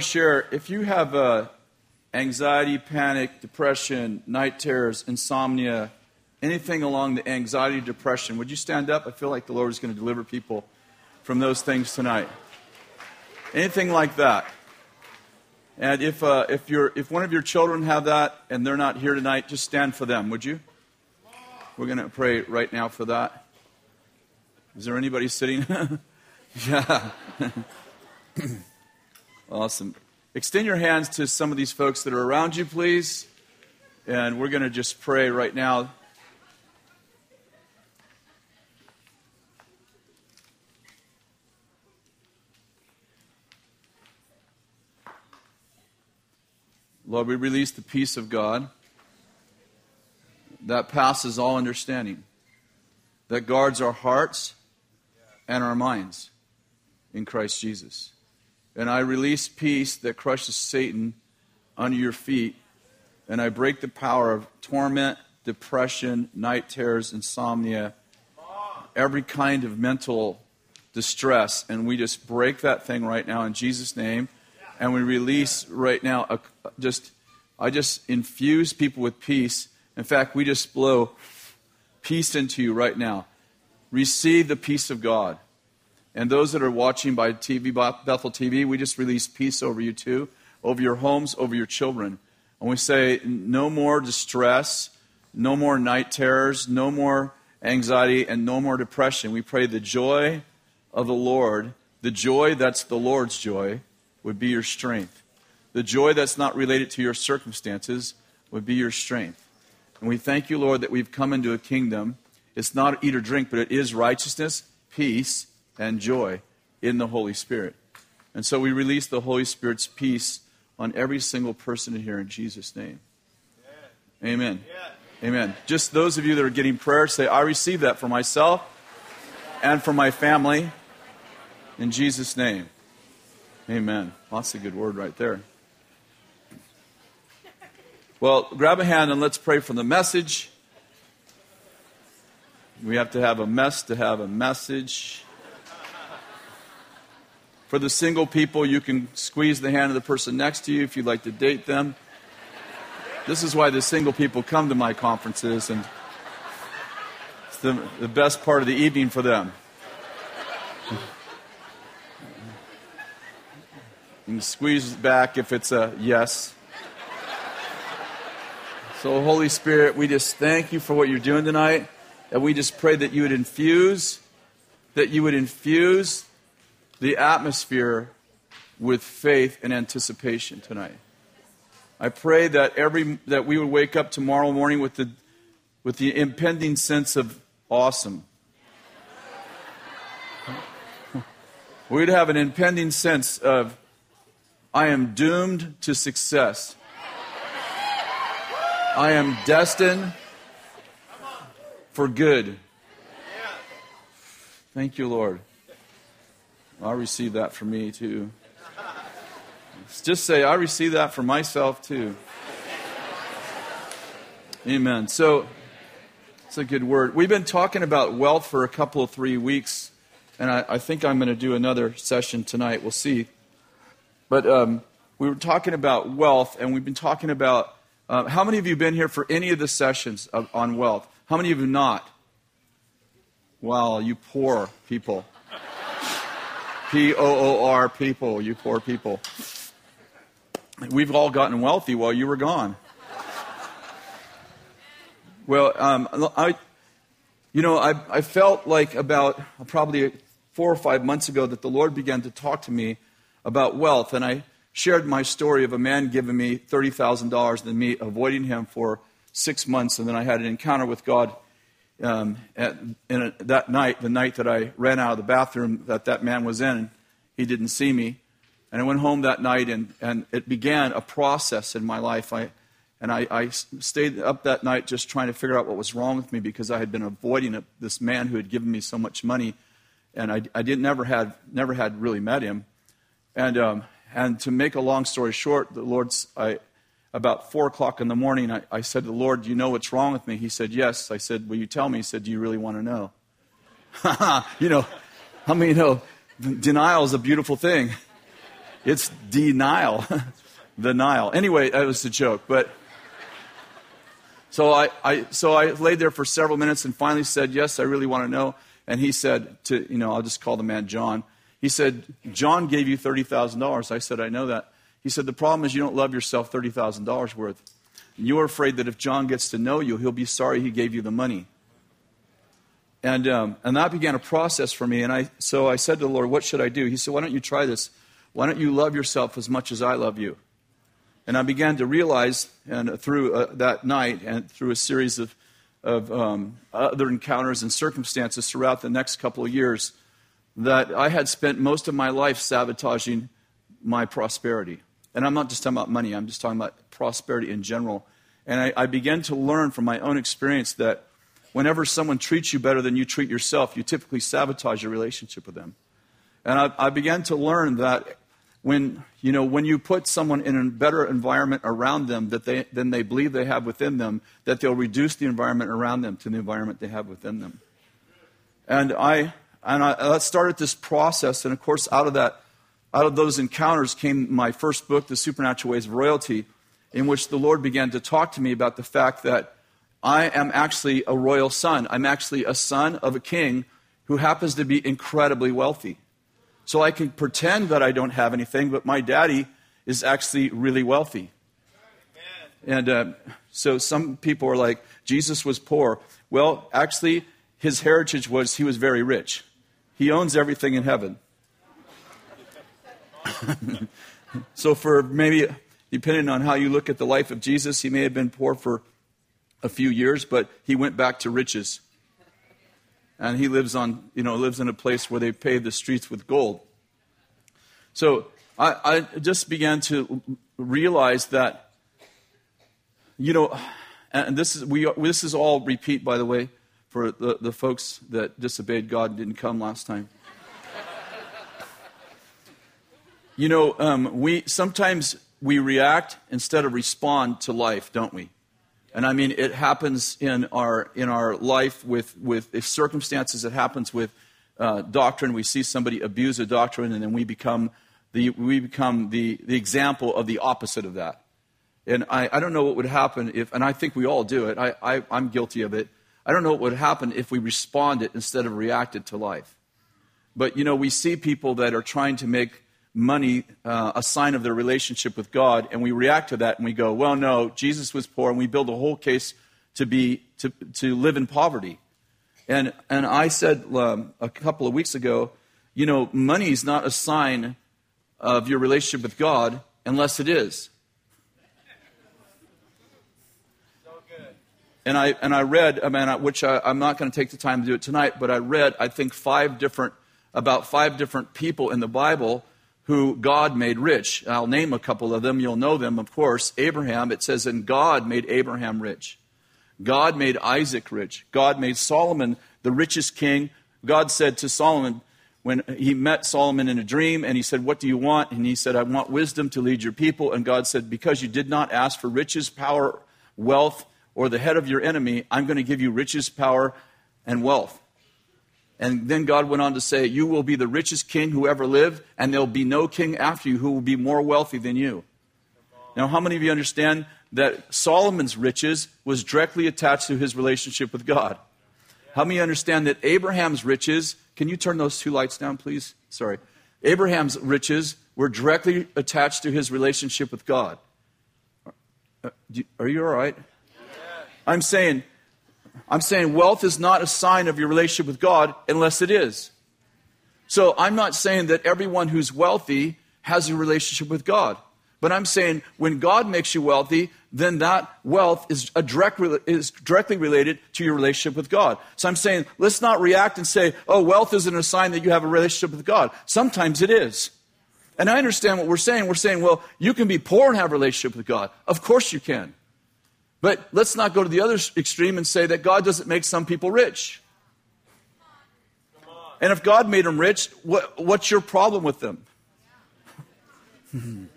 I share, if you have uh, anxiety, panic, depression, night terrors, insomnia, anything along the anxiety, depression, would you stand up? I feel like the Lord is going to deliver people from those things tonight. Anything like that. And if, uh, if, you're, if one of your children have that and they're not here tonight, just stand for them, would you? We're going to pray right now for that. Is there anybody sitting? yeah. awesome. Extend your hands to some of these folks that are around you, please. And we're going to just pray right now Lord, we release the peace of God that passes all understanding, that guards our hearts and our minds in Christ Jesus. And I release peace that crushes Satan under your feet, and I break the power of torment, depression, night terrors, insomnia, every kind of mental distress, and we just break that thing right now in Jesus' name and we release right now a, just I just infuse people with peace. In fact, we just blow peace into you right now. Receive the peace of God. And those that are watching by TV, Bethel TV, we just release peace over you too, over your homes, over your children. And we say, no more distress, no more night terrors, no more anxiety, and no more depression. We pray the joy of the Lord, the joy that's the Lord's joy, would be your strength. The joy that's not related to your circumstances would be your strength. And we thank you, Lord, that we've come into a kingdom. It's not eat or drink, but it is righteousness, peace, and joy in the Holy Spirit. And so we release the Holy Spirit's peace on every single person here in Jesus' name. Amen. Amen. Just those of you that are getting prayer, say, I receive that for myself and for my family in Jesus' name. Amen. Lots of good word right there. Well, grab a hand and let's pray for the message. We have to have a mess to have a message. For the single people, you can squeeze the hand of the person next to you if you'd like to date them. This is why the single people come to my conferences, and it's the, the best part of the evening for them. Can squeeze back if it's a yes. So, Holy Spirit, we just thank you for what you're doing tonight. And we just pray that you would infuse, that you would infuse the atmosphere with faith and anticipation tonight. I pray that every that we would wake up tomorrow morning with the with the impending sense of awesome. We'd have an impending sense of I am doomed to success. I am destined for good. Thank you, Lord. I receive that for me too. Just say, I receive that for myself too. Amen. So, it's a good word. We've been talking about wealth for a couple of three weeks, and I, I think I'm going to do another session tonight. We'll see. But um, we were talking about wealth, and we've been talking about uh, how many of you have been here for any of the sessions of, on wealth? How many of you not? Wow, you poor people. P O O R people, you poor people. We've all gotten wealthy while you were gone. Well, um, I, you know, I, I felt like about probably four or five months ago that the Lord began to talk to me about wealth. And I shared my story of a man giving me $30,000 and me avoiding him for six months. And then I had an encounter with God um, at, a, that night, the night that I ran out of the bathroom that that man was in. He didn't see me. And I went home that night, and, and it began a process in my life. I, and I, I stayed up that night just trying to figure out what was wrong with me because I had been avoiding a, this man who had given me so much money. And I, I did, never, had, never had really met him. And, um, and to make a long story short, the Lord's, I, about 4 o'clock in the morning, I, I said to the Lord, Do you know what's wrong with me? He said, Yes. I said, Will you tell me? He said, Do you really want to know? you know, I mean, know, denial is a beautiful thing. it's denial. the Nile. Anyway, that was a joke, but so I, I, so I laid there for several minutes and finally said, Yes, I really want to know. And he said, to, you know, I'll just call the man John. He said, John gave you $30,000. I said, I know that. He said, The problem is you don't love yourself $30,000 worth. And You're afraid that if John gets to know you, he'll be sorry he gave you the money. And, um, and that began a process for me. And I, so I said to the Lord, What should I do? He said, Why don't you try this? Why don't you love yourself as much as I love you? And I began to realize, and through uh, that night and through a series of, of um, other encounters and circumstances throughout the next couple of years, that I had spent most of my life sabotaging my prosperity. And I'm not just talking about money, I'm just talking about prosperity in general. And I, I began to learn from my own experience that whenever someone treats you better than you treat yourself, you typically sabotage your relationship with them. And I, I began to learn that when you know when you put someone in a better environment around them that they, than they believe they have within them that they'll reduce the environment around them to the environment they have within them and i and i started this process and of course out of that out of those encounters came my first book the supernatural ways of royalty in which the lord began to talk to me about the fact that i am actually a royal son i'm actually a son of a king who happens to be incredibly wealthy so I can pretend that I don't have anything, but my daddy is actually really wealthy. And uh, so some people are like, Jesus was poor. Well, actually, his heritage was he was very rich. He owns everything in heaven. so, for maybe, depending on how you look at the life of Jesus, he may have been poor for a few years, but he went back to riches and he lives on, you know, lives in a place where they pave the streets with gold. So I, I just began to realize that, you know, and this is, we, this is all repeat, by the way, for the, the folks that disobeyed God and didn't come last time. You know, um, we sometimes we react instead of respond to life, don't we? And I mean, it happens in our, in our life with, with if circumstances, it happens with uh, doctrine. We see somebody abuse a doctrine, and then we become the, we become the, the example of the opposite of that. And I, I don't know what would happen if, and I think we all do it, I, I, I'm guilty of it. I don't know what would happen if we responded instead of reacted to life. But, you know, we see people that are trying to make money uh, a sign of their relationship with God, and we react to that and we go, well, no, Jesus was poor, and we build a whole case to, be, to, to live in poverty. And, and I said um, a couple of weeks ago, you know, money is not a sign of your relationship with God unless it is. And I, and I read, I mean, which I, I'm not going to take the time to do it tonight, but I read, I think, five different, about five different people in the Bible who God made rich. I'll name a couple of them. You'll know them, of course. Abraham, it says, and God made Abraham rich. God made Isaac rich. God made Solomon the richest king. God said to Solomon, when he met Solomon in a dream and he said, What do you want? And he said, I want wisdom to lead your people. And God said, Because you did not ask for riches, power, wealth, or the head of your enemy, I'm going to give you riches, power, and wealth. And then God went on to say, You will be the richest king who ever lived, and there'll be no king after you who will be more wealthy than you. Now, how many of you understand that Solomon's riches was directly attached to his relationship with God? How many understand that Abraham's riches, can you turn those two lights down, please? Sorry. Abraham's riches were directly attached to his relationship with God. Uh, are you all right? I'm saying I'm saying wealth is not a sign of your relationship with God unless it is. So I'm not saying that everyone who's wealthy has a relationship with God. But I'm saying when God makes you wealthy, then that wealth is, a direct, is directly related to your relationship with God. So I'm saying let's not react and say, oh, wealth isn't a sign that you have a relationship with God. Sometimes it is. And I understand what we're saying. We're saying, well, you can be poor and have a relationship with God. Of course you can. But let's not go to the other extreme and say that God doesn't make some people rich. And if God made them rich, what, what's your problem with them?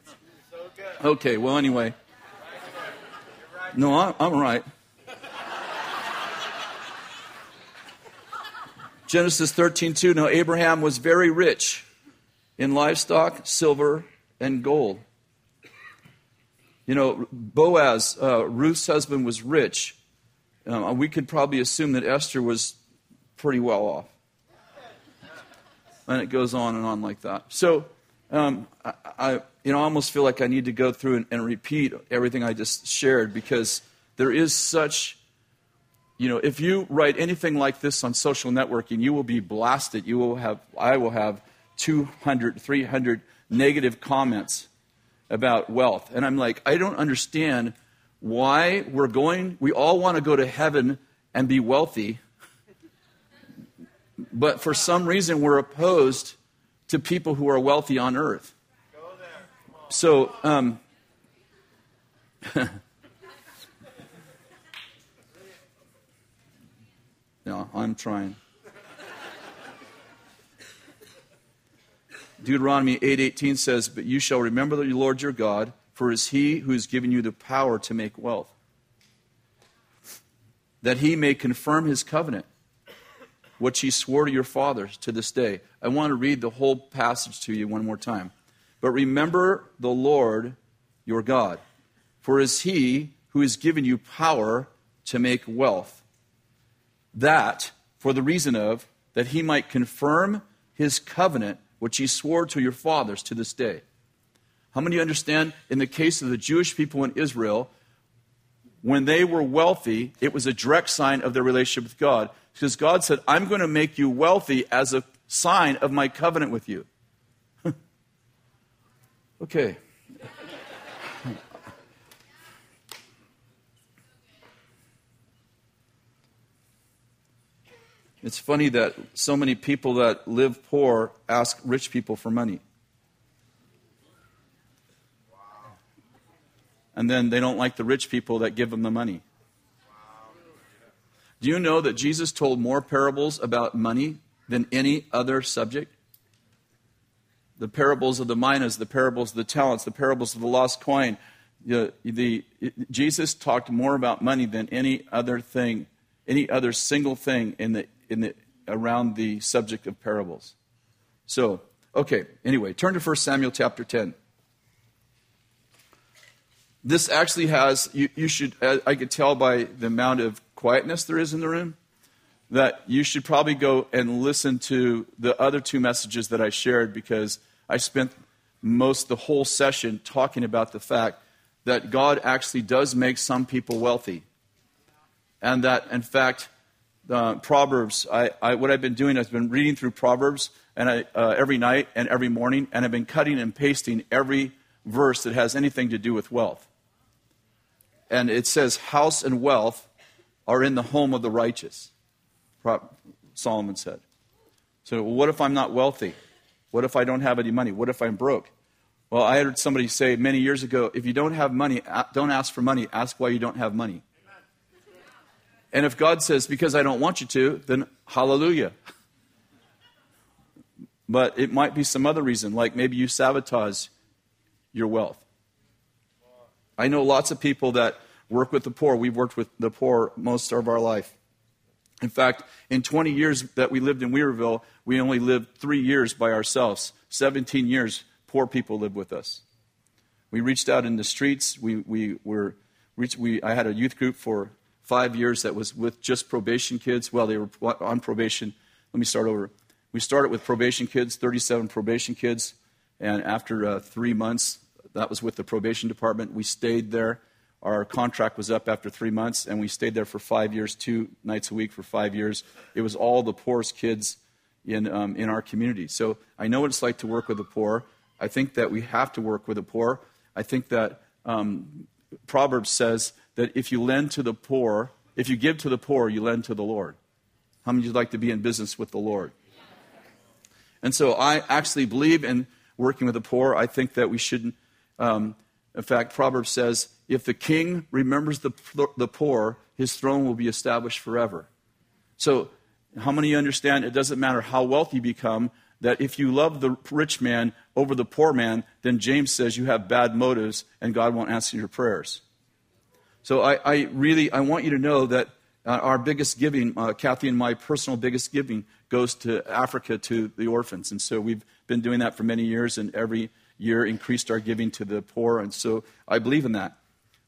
okay, well, anyway. No, I'm, I'm right. Genesis 13, 2. Now, Abraham was very rich in livestock, silver, and gold. You know, Boaz, uh, Ruth's husband, was rich. Um, we could probably assume that Esther was pretty well off. And it goes on and on like that. So, um, I, I, you know, I almost feel like I need to go through and, and repeat everything I just shared because there is such you know, if you write anything like this on social networking, you will be blasted. You will have, I will have 200, 300 negative comments about wealth. And I'm like, I don't understand why we're going, we all want to go to heaven and be wealthy, but for some reason we're opposed to people who are wealthy on earth. So, um, no, I'm trying. Deuteronomy 8:18 says, "But you shall remember the Lord your God, for it is he who has given you the power to make wealth, that he may confirm his covenant, which he swore to your fathers to this day." I want to read the whole passage to you one more time. But remember the Lord your God, for it is he who has given you power to make wealth, that for the reason of that he might confirm his covenant which he swore to your fathers to this day. How many understand in the case of the Jewish people in Israel, when they were wealthy, it was a direct sign of their relationship with God. Because God said, I'm going to make you wealthy as a sign of my covenant with you. okay. It's funny that so many people that live poor ask rich people for money. And then they don't like the rich people that give them the money. Do you know that Jesus told more parables about money than any other subject? The parables of the minas, the parables of the talents, the parables of the lost coin. The, the, Jesus talked more about money than any other thing, any other single thing in the in the, around the subject of parables. So, okay, anyway, turn to 1 Samuel chapter 10. This actually has, you, you should, I could tell by the amount of quietness there is in the room, that you should probably go and listen to the other two messages that I shared because I spent most the whole session talking about the fact that God actually does make some people wealthy. And that, in fact, uh, Proverbs. I, I, what I've been doing, I've been reading through Proverbs and I, uh, every night and every morning, and I've been cutting and pasting every verse that has anything to do with wealth. And it says, House and wealth are in the home of the righteous, Solomon said. So, what if I'm not wealthy? What if I don't have any money? What if I'm broke? Well, I heard somebody say many years ago if you don't have money, don't ask for money, ask why you don't have money. And if God says, because I don't want you to, then hallelujah. But it might be some other reason, like maybe you sabotage your wealth. I know lots of people that work with the poor. We've worked with the poor most of our life. In fact, in 20 years that we lived in Weaverville, we only lived three years by ourselves. 17 years, poor people lived with us. We reached out in the streets. We, we were, we, I had a youth group for five years that was with just probation kids. Well, they were on probation. Let me start over. We started with probation kids, 37 probation kids, and after uh, three months, that was with the probation department. We stayed there. Our contract was up after three months, and we stayed there for five years, two nights a week for five years. It was all the poorest kids in, um, in our community. So I know what it's like to work with the poor. I think that we have to work with the poor. I think that um, Proverbs says that if you lend to the poor, if you give to the poor, you lend to the Lord. How many of you like to be in business with the Lord? And so I actually believe in working with the poor. I think that we shouldn't. Um, in fact, Proverbs says, if the king remembers the, the poor, his throne will be established forever. So, how many understand it doesn't matter how wealthy you become, that if you love the rich man over the poor man, then James says you have bad motives and God won't answer your prayers. So I, I really I want you to know that uh, our biggest giving, uh, Kathy and my personal biggest giving, goes to Africa to the orphans, and so we've been doing that for many years. And every year increased our giving to the poor, and so I believe in that.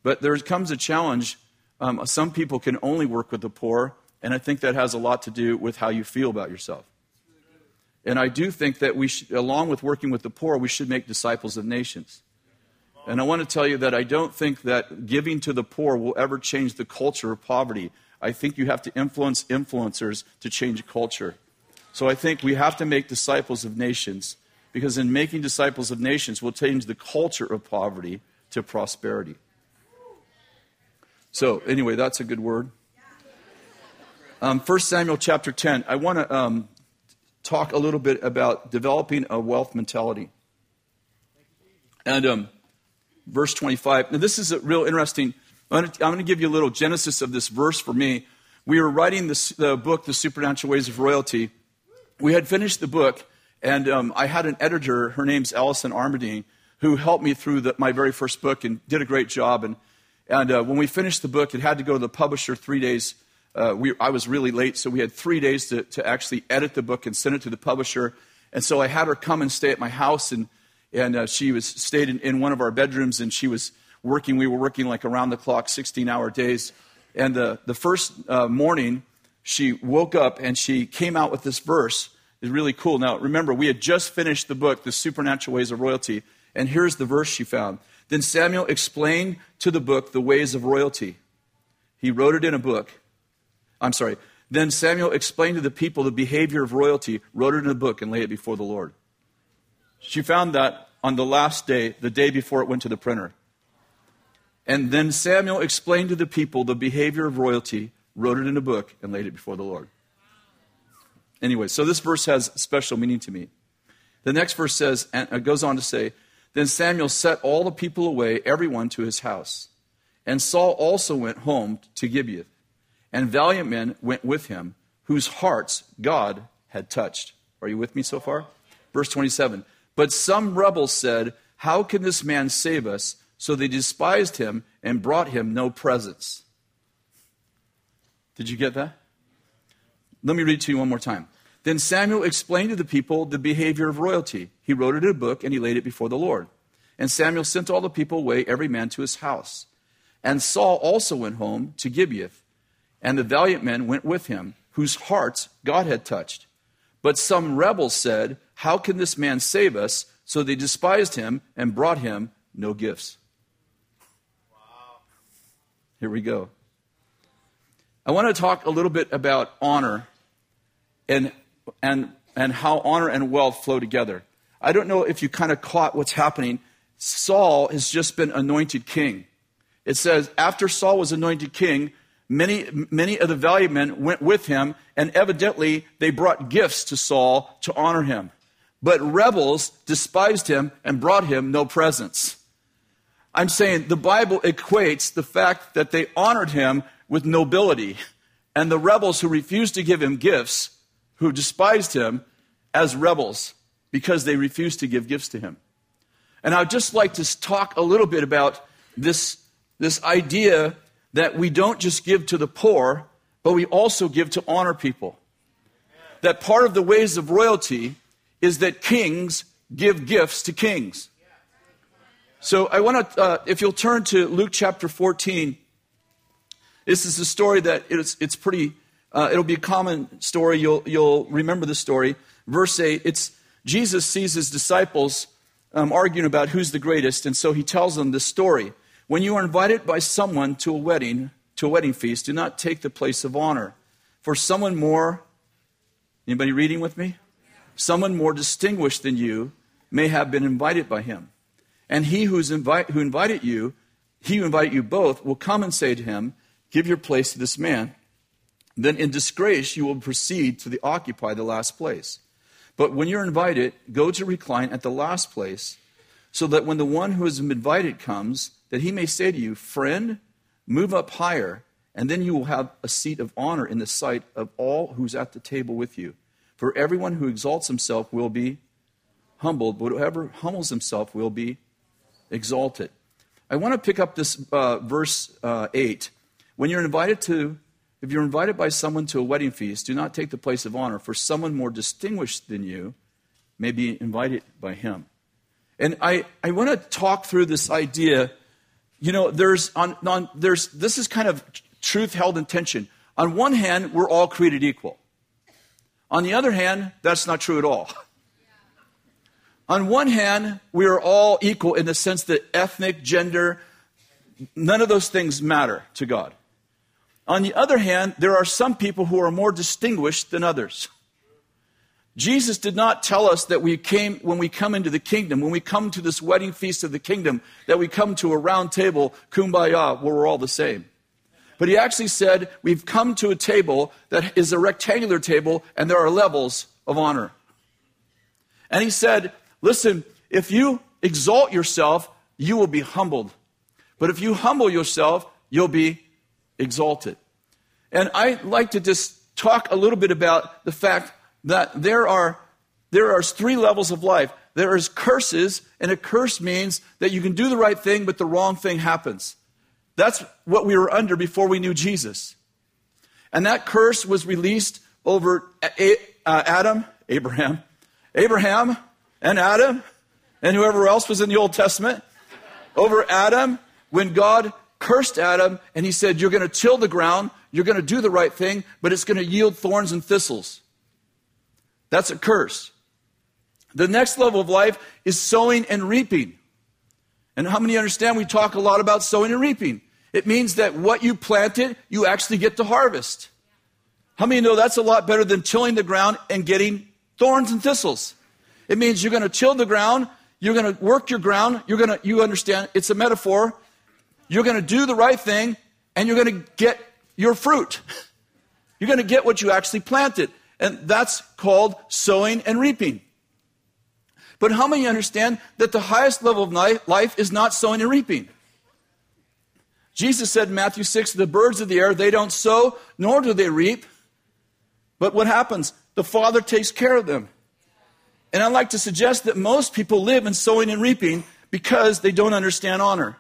But there comes a challenge. Um, some people can only work with the poor, and I think that has a lot to do with how you feel about yourself. And I do think that we, should, along with working with the poor, we should make disciples of nations. And I want to tell you that I don't think that giving to the poor will ever change the culture of poverty. I think you have to influence influencers to change culture. So I think we have to make disciples of nations because in making disciples of nations, we'll change the culture of poverty to prosperity. So, anyway, that's a good word. Um, 1 Samuel chapter 10. I want to um, talk a little bit about developing a wealth mentality. And um, verse 25. Now, this is a real interesting. I'm going to give you a little genesis of this verse for me. We were writing this, the book, The Supernatural Ways of Royalty. We had finished the book, and um, I had an editor, her name's Allison Armerding, who helped me through the, my very first book and did a great job. And, and uh, when we finished the book, it had to go to the publisher three days. Uh, we, I was really late, so we had three days to, to actually edit the book and send it to the publisher. And so I had her come and stay at my house, and and uh, she was stayed in, in, one of our bedrooms, and she was working. We were working like around the clock, 16 hour days. And the, the first uh, morning, she woke up and she came out with this verse. It's really cool. Now, remember, we had just finished the book, The Supernatural Ways of Royalty, and here's the verse she found. Then Samuel explained to the book the ways of royalty. He wrote it in a book. I'm sorry. Then Samuel explained to the people the behavior of royalty, wrote it in a book, and laid it before the Lord. She found that on the last day, the day before it went to the printer. And then Samuel explained to the people the behavior of royalty, wrote it in a book, and laid it before the Lord. Anyway, so this verse has special meaning to me. The next verse says, and goes on to say, Then Samuel set all the people away, everyone to his house. And Saul also went home to Gibeah, and valiant men went with him, whose hearts God had touched. Are you with me so far? Verse 27 but some rebels said, How can this man save us? So they despised him and brought him no presents. Did you get that? Let me read to you one more time. Then Samuel explained to the people the behavior of royalty. He wrote it in a book and he laid it before the Lord. And Samuel sent all the people away, every man to his house. And Saul also went home to Gibeah, and the valiant men went with him, whose hearts God had touched. But some rebels said, how can this man save us? So they despised him and brought him no gifts. Wow. Here we go. I want to talk a little bit about honor and, and, and how honor and wealth flow together. I don't know if you kind of caught what's happening. Saul has just been anointed king. It says, after Saul was anointed king, Many, many of the valiant men went with him, and evidently they brought gifts to Saul to honor him. But rebels despised him and brought him no presents. I'm saying the Bible equates the fact that they honored him with nobility, and the rebels who refused to give him gifts, who despised him, as rebels because they refused to give gifts to him. And I'd just like to talk a little bit about this, this idea that we don't just give to the poor, but we also give to honor people. That part of the ways of royalty is that kings give gifts to kings. So I want to, uh, if you'll turn to Luke chapter 14, this is a story that it's, it's pretty, uh, it'll be a common story. You'll, you'll remember the story. Verse 8, it's Jesus sees his disciples um, arguing about who's the greatest, and so he tells them this story. When you are invited by someone to a wedding, to a wedding feast, do not take the place of honor. For someone more, anybody reading with me? someone more distinguished than you may have been invited by him. And he who's invite, who invited you, he who invited you both, will come and say to him, Give your place to this man. Then in disgrace you will proceed to the, occupy the last place. But when you're invited, go to recline at the last place, so that when the one who is invited comes, that he may say to you, Friend, move up higher, and then you will have a seat of honor in the sight of all who's at the table with you. For everyone who exalts himself will be humbled, but whoever humbles himself will be exalted. I want to pick up this uh, verse uh, 8. When you're invited to, if you're invited by someone to a wedding feast, do not take the place of honor, for someone more distinguished than you may be invited by him. And I, I want to talk through this idea. You know, there's on, on there's this is kind of truth held in tension. On one hand, we're all created equal. On the other hand, that's not true at all. On one hand, we are all equal in the sense that ethnic, gender, none of those things matter to God. On the other hand, there are some people who are more distinguished than others. Jesus did not tell us that we came, when we come into the kingdom, when we come to this wedding feast of the kingdom, that we come to a round table, kumbaya, where we're all the same. But he actually said, we've come to a table that is a rectangular table and there are levels of honor. And he said, listen, if you exalt yourself, you will be humbled. But if you humble yourself, you'll be exalted. And I like to just talk a little bit about the fact that there are, there are three levels of life. There is curses, and a curse means that you can do the right thing, but the wrong thing happens. That's what we were under before we knew Jesus. And that curse was released over uh, Adam, Abraham, Abraham, and Adam, and whoever else was in the Old Testament. Over Adam, when God cursed Adam and he said, You're going to till the ground, you're going to do the right thing, but it's going to yield thorns and thistles. That's a curse. The next level of life is sowing and reaping. And how many understand we talk a lot about sowing and reaping? It means that what you planted, you actually get to harvest. How many know that's a lot better than tilling the ground and getting thorns and thistles? It means you're going to till the ground, you're going to work your ground, you're going to, you understand, it's a metaphor. You're going to do the right thing, and you're going to get your fruit. You're going to get what you actually planted. And that's called sowing and reaping. But how many understand that the highest level of life is not sowing and reaping? Jesus said in Matthew 6, the birds of the air, they don't sow, nor do they reap. But what happens? The Father takes care of them. And I'd like to suggest that most people live in sowing and reaping because they don't understand honor.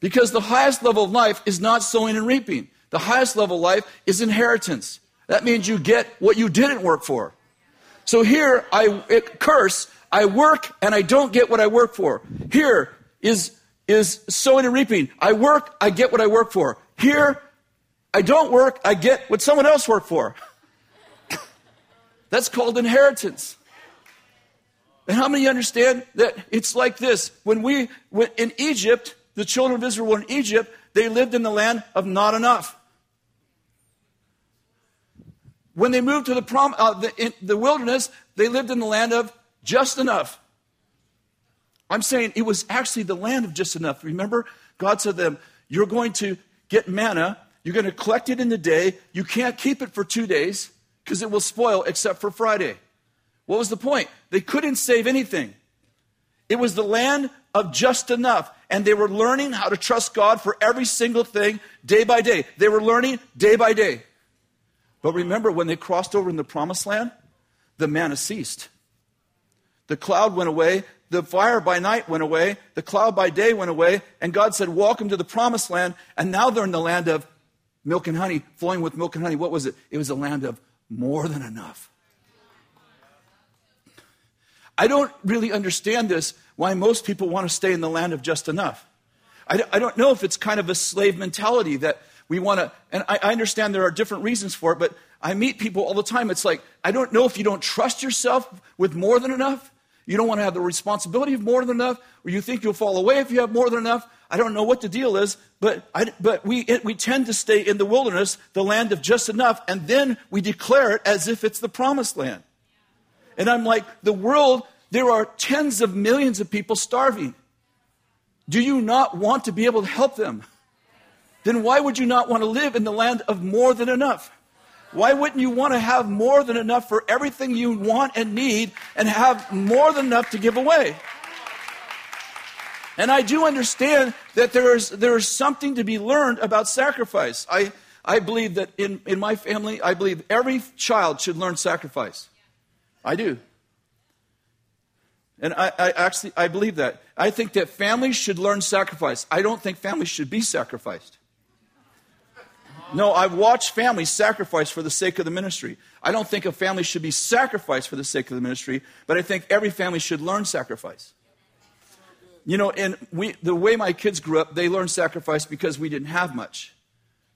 Because the highest level of life is not sowing and reaping. The highest level life is inheritance. That means you get what you didn't work for. So here, I curse, I work and I don't get what I work for. Here is is sowing and reaping. I work, I get what I work for. Here, I don't work, I get what someone else worked for. That's called inheritance. And how many understand that it's like this? When we, when in Egypt, the children of Israel were in Egypt, they lived in the land of not enough. When they moved to the, prom, uh, the, the wilderness, they lived in the land of just enough. I'm saying it was actually the land of just enough. Remember, God said to them, You're going to get manna, you're going to collect it in the day, you can't keep it for two days because it will spoil except for Friday. What was the point? They couldn't save anything. It was the land of just enough. And they were learning how to trust God for every single thing day by day. They were learning day by day. But remember, when they crossed over in the promised land, the manna ceased. The cloud went away, the fire by night went away, the cloud by day went away, and God said, Welcome to the promised land. And now they're in the land of milk and honey, flowing with milk and honey. What was it? It was a land of more than enough. I don't really understand this, why most people want to stay in the land of just enough. I, don't know if it's kind of a slave mentality that we want to, and I, I understand there are different reasons for it, but I meet people all the time. It's like, I don't know if you don't trust yourself with more than enough. You don't want to have the responsibility of more than enough, or you think you'll fall away if you have more than enough. I don't know what the deal is, but, I, but we, it, we tend to stay in the wilderness, the land of just enough, and then we declare it as if it's the promised land. And I'm like, the world, there are tens of millions of people starving. Do you not want to be able to help them? Then why would you not want to live in the land of more than enough? Why wouldn't you want to have more than enough for everything you want and need and have more than enough to give away? And I do understand that there is, there is something to be learned about sacrifice. I, I believe that in, in my family, I believe every child should learn sacrifice. I do. And I, I, actually I believe that. I think that families should learn sacrifice. I don't think families should be sacrificed. No, I've watched families sacrifice for the sake of the ministry. I don't think a family should be sacrificed for the sake of the ministry, but I think every family should learn sacrifice. You know, and we, the way my kids grew up, they learned sacrifice because we didn't have much.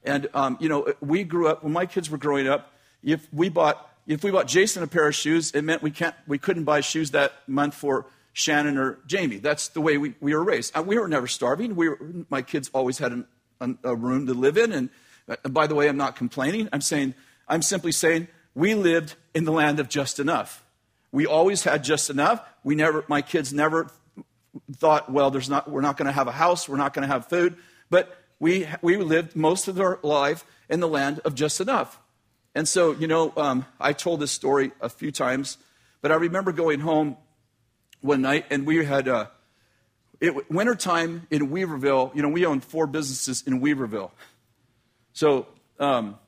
And, um, you know, we grew up, when my kids were growing up, if we bought, if we bought Jason a pair of shoes, it meant we, can't, we couldn't buy shoes that month for Shannon or Jamie. That's the way we, we were raised. We were never starving. We were, my kids always had an, a room to live in. And by the way, I'm not complaining. I'm saying, I'm simply saying we lived in the land of just enough. We always had just enough. We never, my kids never thought, well, there's not, we're not going to have a house, we're not going to have food. But we, we lived most of our life in the land of just enough. And so, you know, um, I told this story a few times, but I remember going home one night and we had uh, it, wintertime in Weaverville. You know, we owned four businesses in Weaverville. So, um,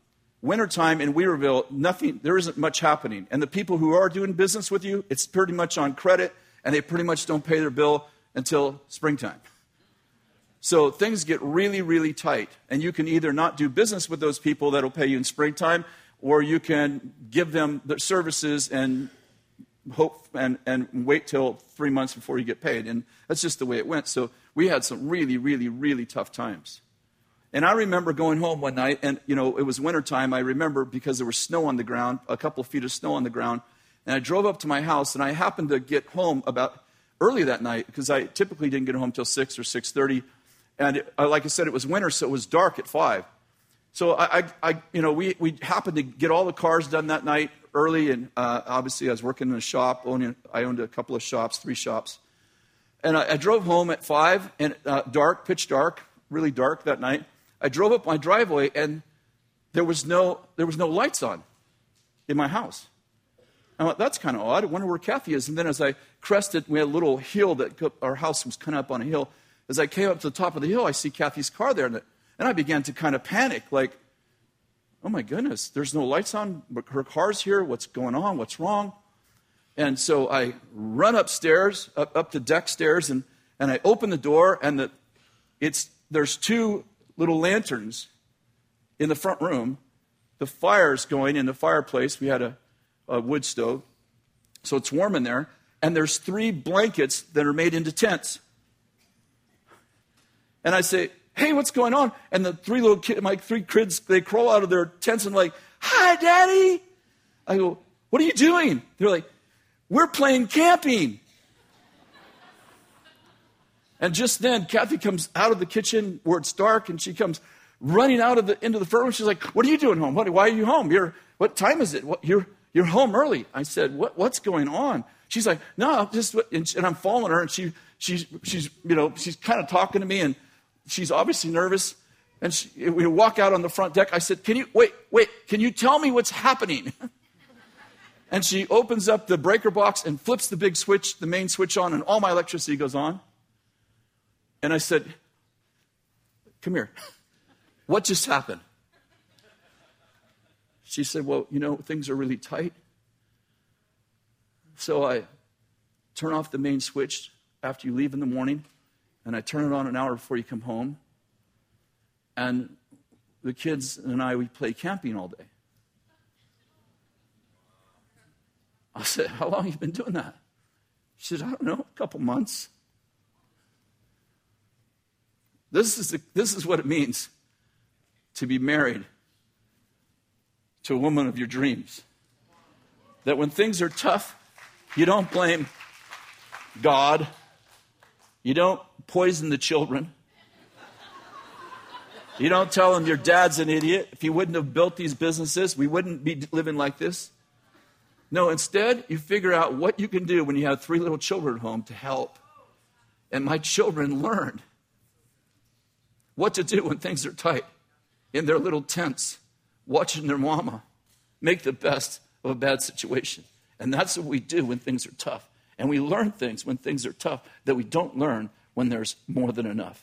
wintertime in Weaverville, nothing, there isn't much happening. And the people who are doing business with you, it's pretty much on credit and they pretty much don't pay their bill until springtime. So things get really, really tight. And you can either not do business with those people that'll pay you in springtime, or you can give them the services and hope and, and wait till three months before you get paid. And that's just the way it went. So we had some really, really, really tough times. And I remember going home one night, and you know, it was wintertime. I remember because there was snow on the ground, a couple of feet of snow on the ground. And I drove up to my house, and I happened to get home about early that night because I typically didn't get home till 6 or 6.30. And it, uh, like I said, it was winter, so it was dark at 5. So I, I, you know, we, we happened to get all the cars done that night early, and uh, obviously I was working in a shop. Owning, I owned a couple of shops, three shops. And I, I drove home at 5, and uh, dark, pitch dark, really dark that night. I drove up my driveway, and there was no, there was no lights on in my house. I went, that's kind of odd. I wonder where Kathy is. And then as I crested, we had a little hill that our house was kind of up on a hill. As I came up to the top of the hill, I see Kathy's car there. And and I began to kind of panic, like, oh my goodness, there's no lights on. Her car's here. What's going on? What's wrong? And so I run upstairs, up, up the deck stairs, and, and I open the door, and the, it's, there's two little lanterns in the front room. The fire's going in the fireplace. We had a a wood stove. So it's warm in there. And there's three blankets that are made into tents. And I say, hey, what's going on? And the three little kids, my three kids, they crawl out of their tents and like, hi, daddy. I go, what are you doing? They're like, we're playing camping. And just then, Kathy comes out of the kitchen where it's dark, and she comes running out of the into the front room. She's like, "What are you doing home? Why are you home? You're what time is it? What, you're you're home early. I said, what, What's going on? She's like, No, just, and, and I'm following her, and she, she's, she's, you know, she's kind of talking to me, and she's obviously nervous. And she, we walk out on the front deck. I said, Can you, wait, wait, can you tell me what's happening? and she opens up the breaker box and flips the big switch, the main switch on, and all my electricity goes on. And I said, Come here. What just happened? She said, Well, you know, things are really tight. So I turn off the main switch after you leave in the morning, and I turn it on an hour before you come home. And the kids and I, we play camping all day. I said, How long have you been doing that? She said, I don't know, a couple months. This is, the, this is what it means to be married to a woman of your dreams. That when things are tough, you don't blame God, you don't poison the children. You don't tell them your dad's an idiot. If he wouldn't have built these businesses, we wouldn't be living like this. No, instead, you figure out what you can do when you have three little children at home to help. And my children learned what to do when things are tight in their little tents watching their mama make the best of a bad situation. And that's what we do when things are tough. And we learn things when things are tough that we don't learn when there's more than enough.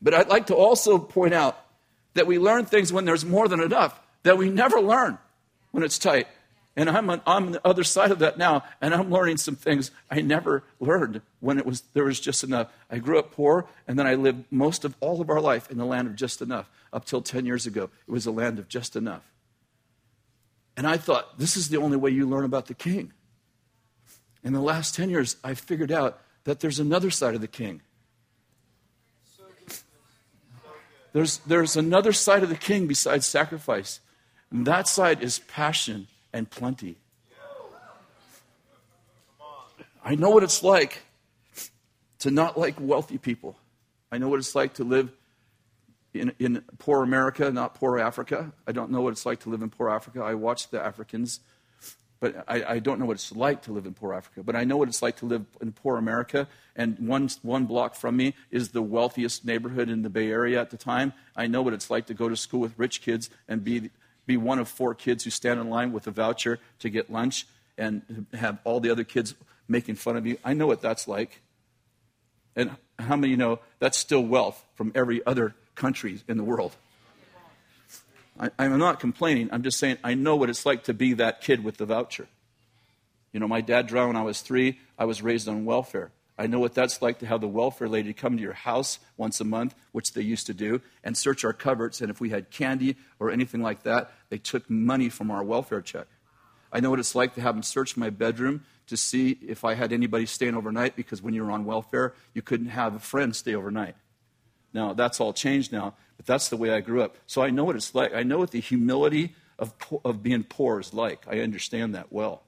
But I'd like to also point out that we learn things when there's more than enough that we never learn when it's tight. And I'm on, I'm on the other side of that now, and I'm learning some things I never learned when it was there was just enough. I grew up poor, and then I lived most of all of our life in the land of just enough. Up till 10 years ago, it was a land of just enough. And I thought, this is the only way you learn about the king. In the last 10 years, I figured out that there's another side of the king. There's, there's another side of the king besides sacrifice. And that side is passion and plenty. I know what it's like to not like wealthy people. I know what it's like to live in, in poor America, not poor Africa. I don't know what it's like to live in poor Africa. I watch the Africans, but I, I don't know what it's like to live in poor Africa. But I know what it's like to live in poor America. And one, one block from me is the wealthiest neighborhood in the Bay Area at the time. I know what it's like to go to school with rich kids and be be one of four kids who stand in line with a voucher to get lunch and have all the other kids making fun of you. I know what that's like. And how many know that's still wealth from every other country in the world? I, am not complaining. I'm just saying I know what it's like to be that kid with the voucher. You know, my dad drowned when I was three. I was raised on welfare. I know what that's like to have the welfare lady come to your house once a month, which they used to do, and search our cupboards. And if we had candy or anything like that, they took money from our welfare check. I know what it's like to have them search my bedroom to see if I had anybody staying overnight because when you were on welfare, you couldn't have a friend stay overnight. Now, that's all changed now, but that's the way I grew up. So I know what it's like. I know what the humility of, of being poor is like. I understand that well.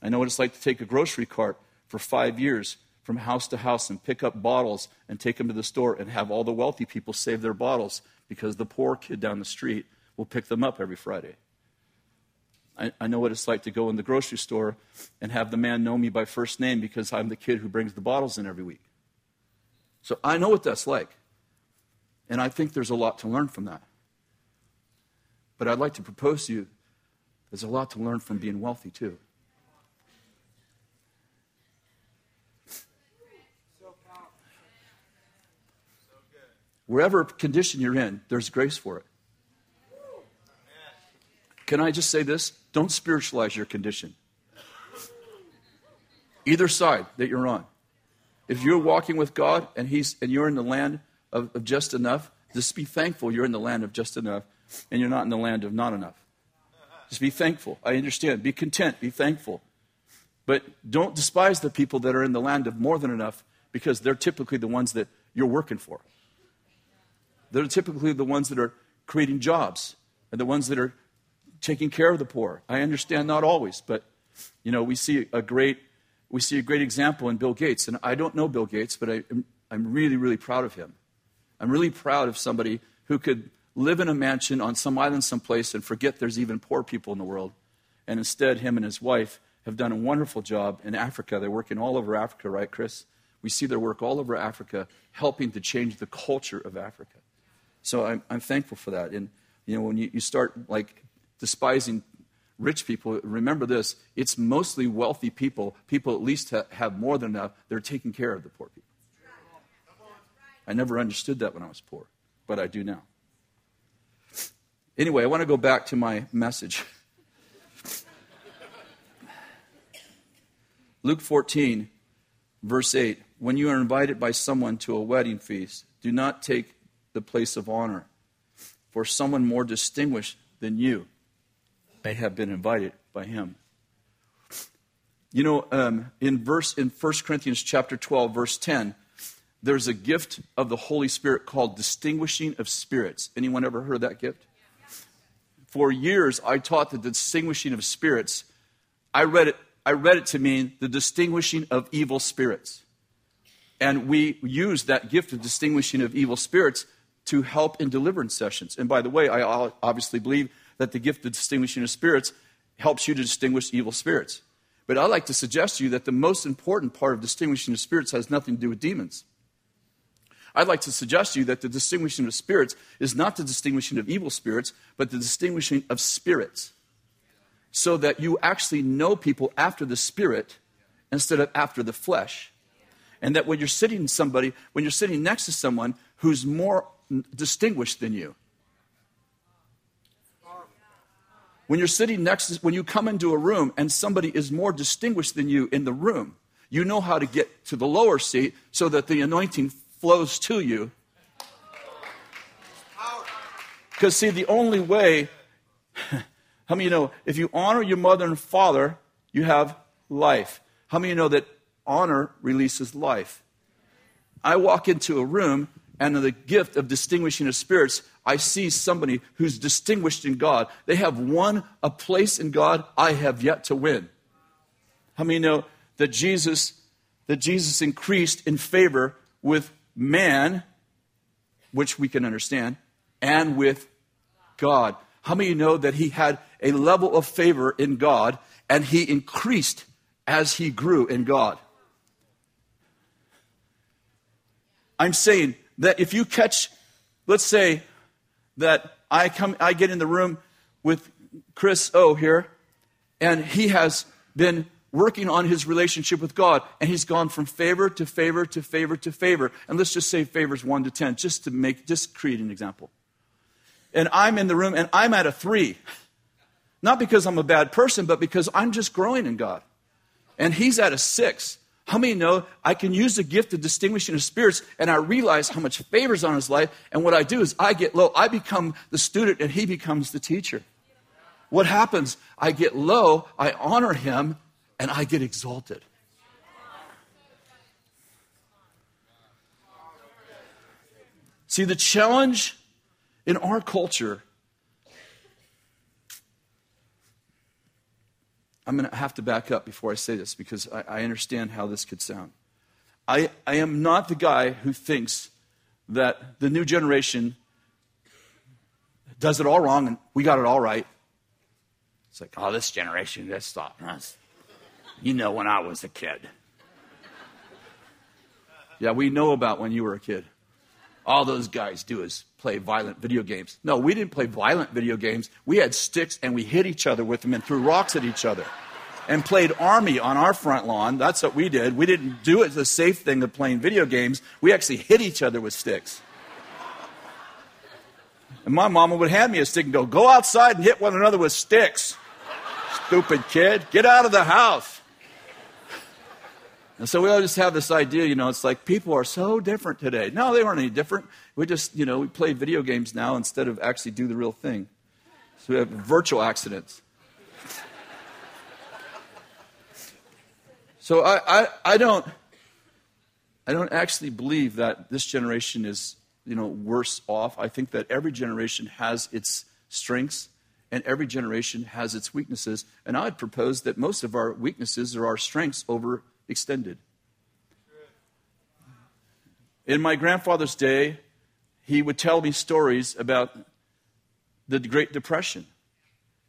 I know what it's like to take a grocery cart for five years from house to house and pick up bottles and take them to the store and have all the wealthy people save their bottles because the poor kid down the street will pick them up every Friday. I, I, know what it's like to go in the grocery store and have the man know me by first name because I'm the kid who brings the bottles in every week. So I know what that's like. And I think there's a lot to learn from that. But I'd like to propose to you there's a lot to learn from being wealthy, too. Wherever condition you're in, there's grace for it. Can I just say this? Don't spiritualize your condition. Either side that you're on. If you're walking with God and, he's, and you're in the land of, of just enough, just be thankful you're in the land of just enough and you're not in the land of not enough. Just be thankful. I understand. Be content. Be thankful. But don't despise the people that are in the land of more than enough because they're typically the ones that you're working for. They're typically the ones that are creating jobs and the ones that are taking care of the poor. I understand not always, but you know, we see a great we see a great example in Bill Gates. And I don't know Bill Gates, but I, I'm really, really proud of him. I'm really proud of somebody who could live in a mansion on some island someplace and forget there's even poor people in the world. And instead, him and his wife have done a wonderful job in Africa. They're working all over Africa, right, Chris? We see their work all over Africa, helping to change the culture of Africa. So I'm, I'm thankful for that. And, you know, when you, you start, like, despising rich people, remember this it's mostly wealthy people, people at least ha- have more than enough, they're taking care of the poor people. I never understood that when I was poor, but I do now. Anyway, I want to go back to my message. Luke 14, verse 8. When you are invited by someone to a wedding feast, do not take the place of honor. For someone more distinguished than you may have been invited by him. You know, um, in verse in 1 Corinthians chapter 12, verse 10, there's a gift of the Holy Spirit called distinguishing of spirits. Anyone ever heard of that gift? For years, I taught the distinguishing of spirits. I read it. I read it to mean the distinguishing of evil spirits. And we use that gift of distinguishing of evil spirits to help in deliverance sessions. And by the way, I obviously believe that the gift of distinguishing of spirits helps you to distinguish evil spirits. But I'd like to suggest to you that the most important part of distinguishing of spirits has nothing to do with demons. I'd like to suggest to you that the distinguishing of spirits is not the distinguishing of evil spirits, but the distinguishing of spirits. So that you actually know people after the spirit instead of after the flesh. And that when you're sitting somebody, when you're sitting next to someone who's more distinguished than you. When you're sitting next, to, when you come into a room and somebody is more distinguished than you in the room, you know how to get to the lower seat so that the anointing flows to you. Because, see, the only way, how many you know, if you honor your mother and father, you have life. How many you know that honor releases life? I walk into a room and the gift of distinguishing of spirits, I see somebody who's distinguished in God. They have won a place in God I have yet to win. How many know that Jesus, that Jesus increased in favor with man, which we can understand, and with God. How many know that he had a level of favor in God and he increased as he grew in God? I'm saying that if you catch, let's say that I come, I get in the room with Chris O here, and he has been working on his relationship with God, and he's gone from favor to favor to favor to favor. And let's just say favors one to ten, just to make, just create an example. And I'm in the room, and I'm at a three. Not because I'm a bad person, but because I'm just growing in God. And he's at a six. How many know I can use the gift of distinguishing of spirits and I realize how much favor's on his life? And what I do is I get low. I become the student and he becomes the teacher. What happens? I get low, I honor him, and I get exalted. See, the challenge in our culture, I'm going to have to back up before I say this because I, I understand how this could sound. I, I am not the guy who thinks that the new generation does it all wrong and we got it all right. It's like, oh, this generation, that's stop. You know, when I was a kid. Yeah, we know about when you were a kid. All those guys do is play violent video games. No, we didn't play violent video games. We had sticks and we hit each other with them and threw rocks at each other and played army on our front lawn. That's what we did. We didn't do it the safe thing of playing video games. We actually hit each other with sticks. And my mama would hand me a stick and go, Go outside and hit one another with sticks. Stupid kid, get out of the house. And so we all just have this idea, you know, it's like people are so different today. No, they weren't any different. We just, you know, we play video games now instead of actually do the real thing. So we have virtual accidents. So I, I, I don't I don't actually believe that this generation is, you know, worse off. I think that every generation has its strengths and every generation has its weaknesses. And I'd propose that most of our weaknesses are our strengths over extended. In my grandfather's day, he would tell me stories about the Great Depression.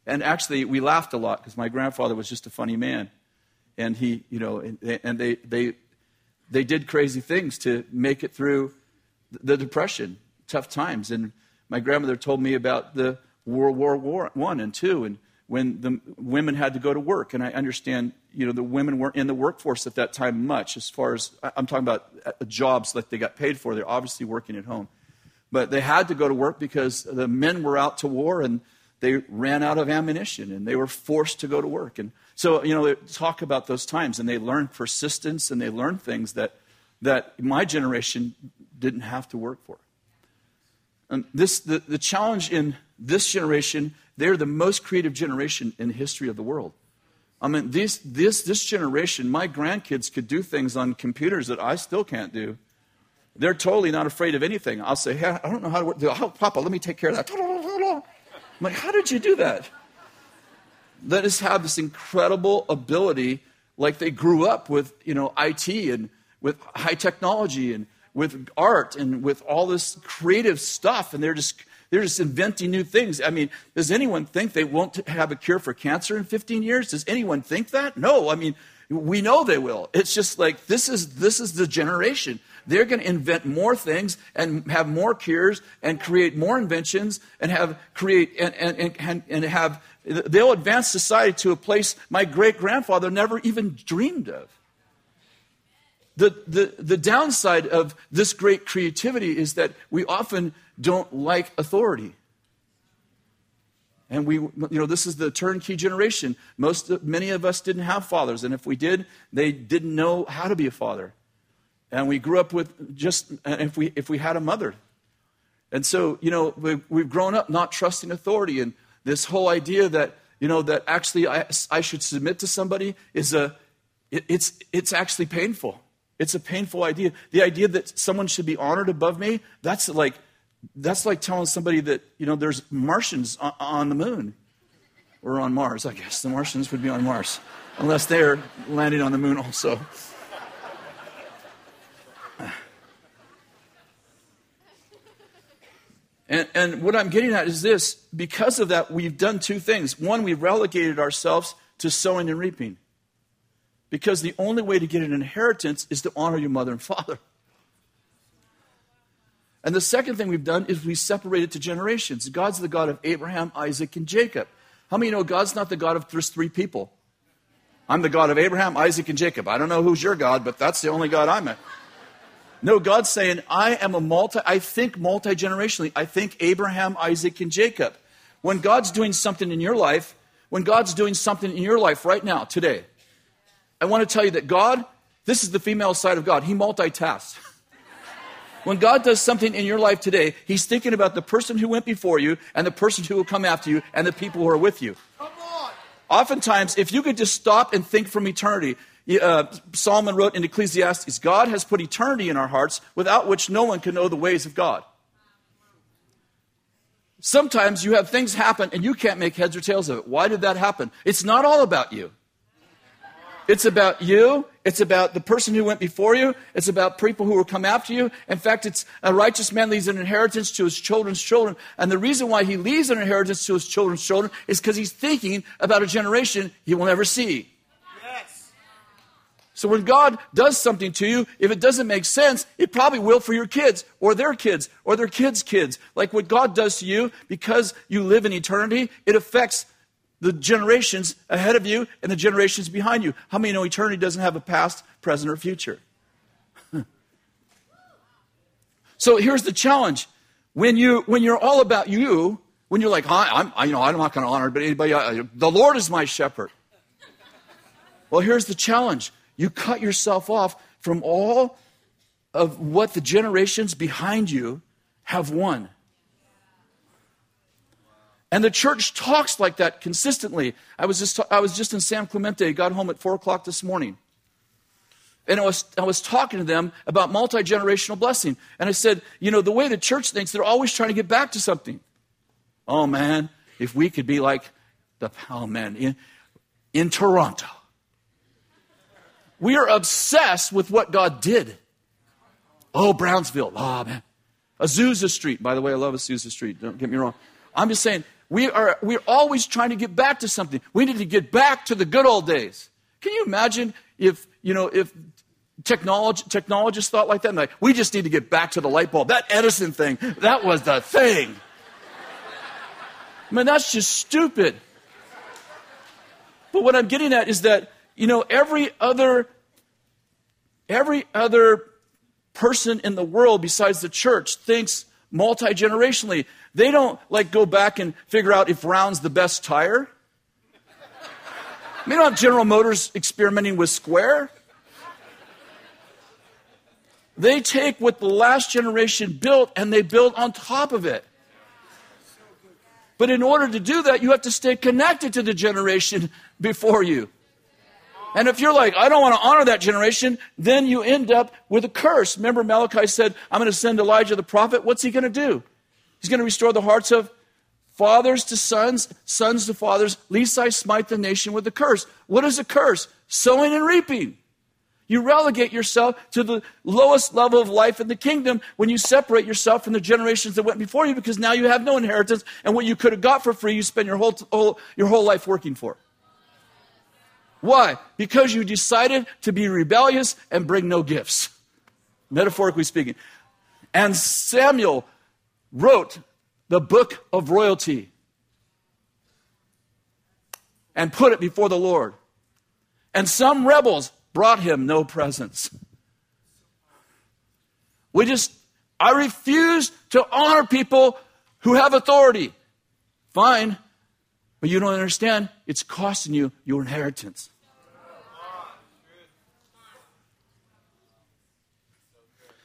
And actually, we laughed a lot because my grandfather was just a funny man. And he, you know, and, they, they, they did crazy things to make it through the Depression, tough times. And my grandmother told me about the World War War One and Two, and when the women had to go to work. And I understand, you know, the women weren't in the workforce at that time much, as far as I'm talking about uh, jobs that they got paid for. They're obviously working at home, but they had to go to work because the men were out to war and they ran out of ammunition and they were forced to go to work. And so, you know, they talk about those times and they learned persistence and they learned things that that my generation didn't have to work for. And this the, the challenge in this generation, they're the most creative generation in the history of the world. I mean, this, this, this generation, my grandkids could do things on computers that I still can't do. They're totally not afraid of anything. I'll say, hey, I don't know how to work. Oh, Papa, let me take care of that. I'm like, how did you do that? Let us have this incredible ability, like they grew up with, you know, IT and with high technology and with art and with all this creative stuff, and they're just they're just inventing new things. I mean, does anyone think they won't have a cure for cancer in 15 years? Does anyone think that? No. I mean, we know they will. It's just like this is this is the generation. They're going to invent more things and have more cures and create more inventions and have create and, and, and, and have they'll advance society to a place my great grandfather never even dreamed of. The, the, the downside of this great creativity is that we often don't like authority. And we, you know, this is the turnkey generation. Most, many of us didn't have fathers, and if we did, they didn't know how to be a father. And we grew up with just, if we, if we had a mother. And so, you know, we, we've grown up not trusting authority, and this whole idea that, you know, that actually I, I should submit to somebody is a, it, it's, it's actually painful. It's a painful idea. The idea that someone should be honored above me, that's like, that's like telling somebody that, you know, there's Martians on, on the moon or on Mars, I guess. The Martians would be on Mars, unless they're landing on the moon also. And, and, what I'm getting at is this because of that, we've done two things. One, we've relegated ourselves to sowing and reaping. Because the only way to get an inheritance is to honor your mother and father. And the second thing we've done is we separated to generations. God's the God of Abraham, Isaac, and Jacob. How many know God's not the God of just three people? I'm the God of Abraham, Isaac, and Jacob. I don't know who's your God, but that's the only God I'm at. No, God's saying, I am a multi, I think multi generationally. I think Abraham, Isaac, and Jacob. When God's doing something in your life, when God's doing something in your life right now, today, I want to tell you that God, this is the female side of God, He multitasks. When God does something in your life today, He's thinking about the person who went before you and the person who will come after you and the people who are with you. Come on. Oftentimes, if you could just stop and think from eternity, uh, Solomon wrote in Ecclesiastes God has put eternity in our hearts without which no one can know the ways of God. Sometimes you have things happen and you can't make heads or tails of it. Why did that happen? It's not all about you. It's about you. It's about the person who went before you. It's about people who will come after you. In fact, it's a righteous man leaves an inheritance to his children's children. And the reason why he leaves an inheritance to his children's children is because he's thinking about a generation he will never see. Yes. So when God does something to you, if it doesn't make sense, it probably will for your kids or their kids or their kids' kids. Like what God does to you, because you live in eternity, it affects the generations ahead of you and the generations behind you. How many know eternity doesn't have a past, present, or future? so here's the challenge. When, you, when you're all about you, when you're like, I'm, I, you know, I'm not going to honor anybody, uh, the Lord is my shepherd. Well, here's the challenge. You cut yourself off from all of what the generations behind you have won. And the church talks like that consistently. I was just, I was just in San Clemente, got home at 4 o'clock this morning. And I was, I was talking to them about multi generational blessing. And I said, you know, the way the church thinks, they're always trying to get back to something. Oh, man, if we could be like the, oh, man, in, in Toronto. We are obsessed with what God did. Oh, Brownsville. Oh, man. Azusa Street. By the way, I love Azusa Street. Don't get me wrong. I'm just saying, we are, we're always trying to get back to something. We need to get back to the good old days. Can you imagine if, you know, if technology, technologists thought like that? Like, we just need to get back to the light bulb. That Edison thing, that was the thing. Man, that's just stupid. But what I'm getting at is that, you know, every other, every other person in the world besides the church thinks multi generationally. They don't like go back and figure out if round's the best tire. They don't have General Motors experimenting with square. They take what the last generation built and they build on top of it. But in order to do that, you have to stay connected to the generation before you. And if you're like, I don't want to honor that generation, then you end up with a curse. Remember, Malachi said, I'm going to send Elijah the prophet. What's he going to do? He's going to restore the hearts of fathers to sons, sons to fathers, lest I smite the nation with a curse. What is a curse? Sowing and reaping. You relegate yourself to the lowest level of life in the kingdom when you separate yourself from the generations that went before you because now you have no inheritance and what you could have got for free, you spend your whole, whole your whole life working for. Why? Because you decided to be rebellious and bring no gifts, metaphorically speaking. And Samuel wrote the book of royalty and put it before the Lord. And some rebels brought him no presents. We just, I refuse to honor people who have authority. Fine. But you don't understand, it's costing you your inheritance.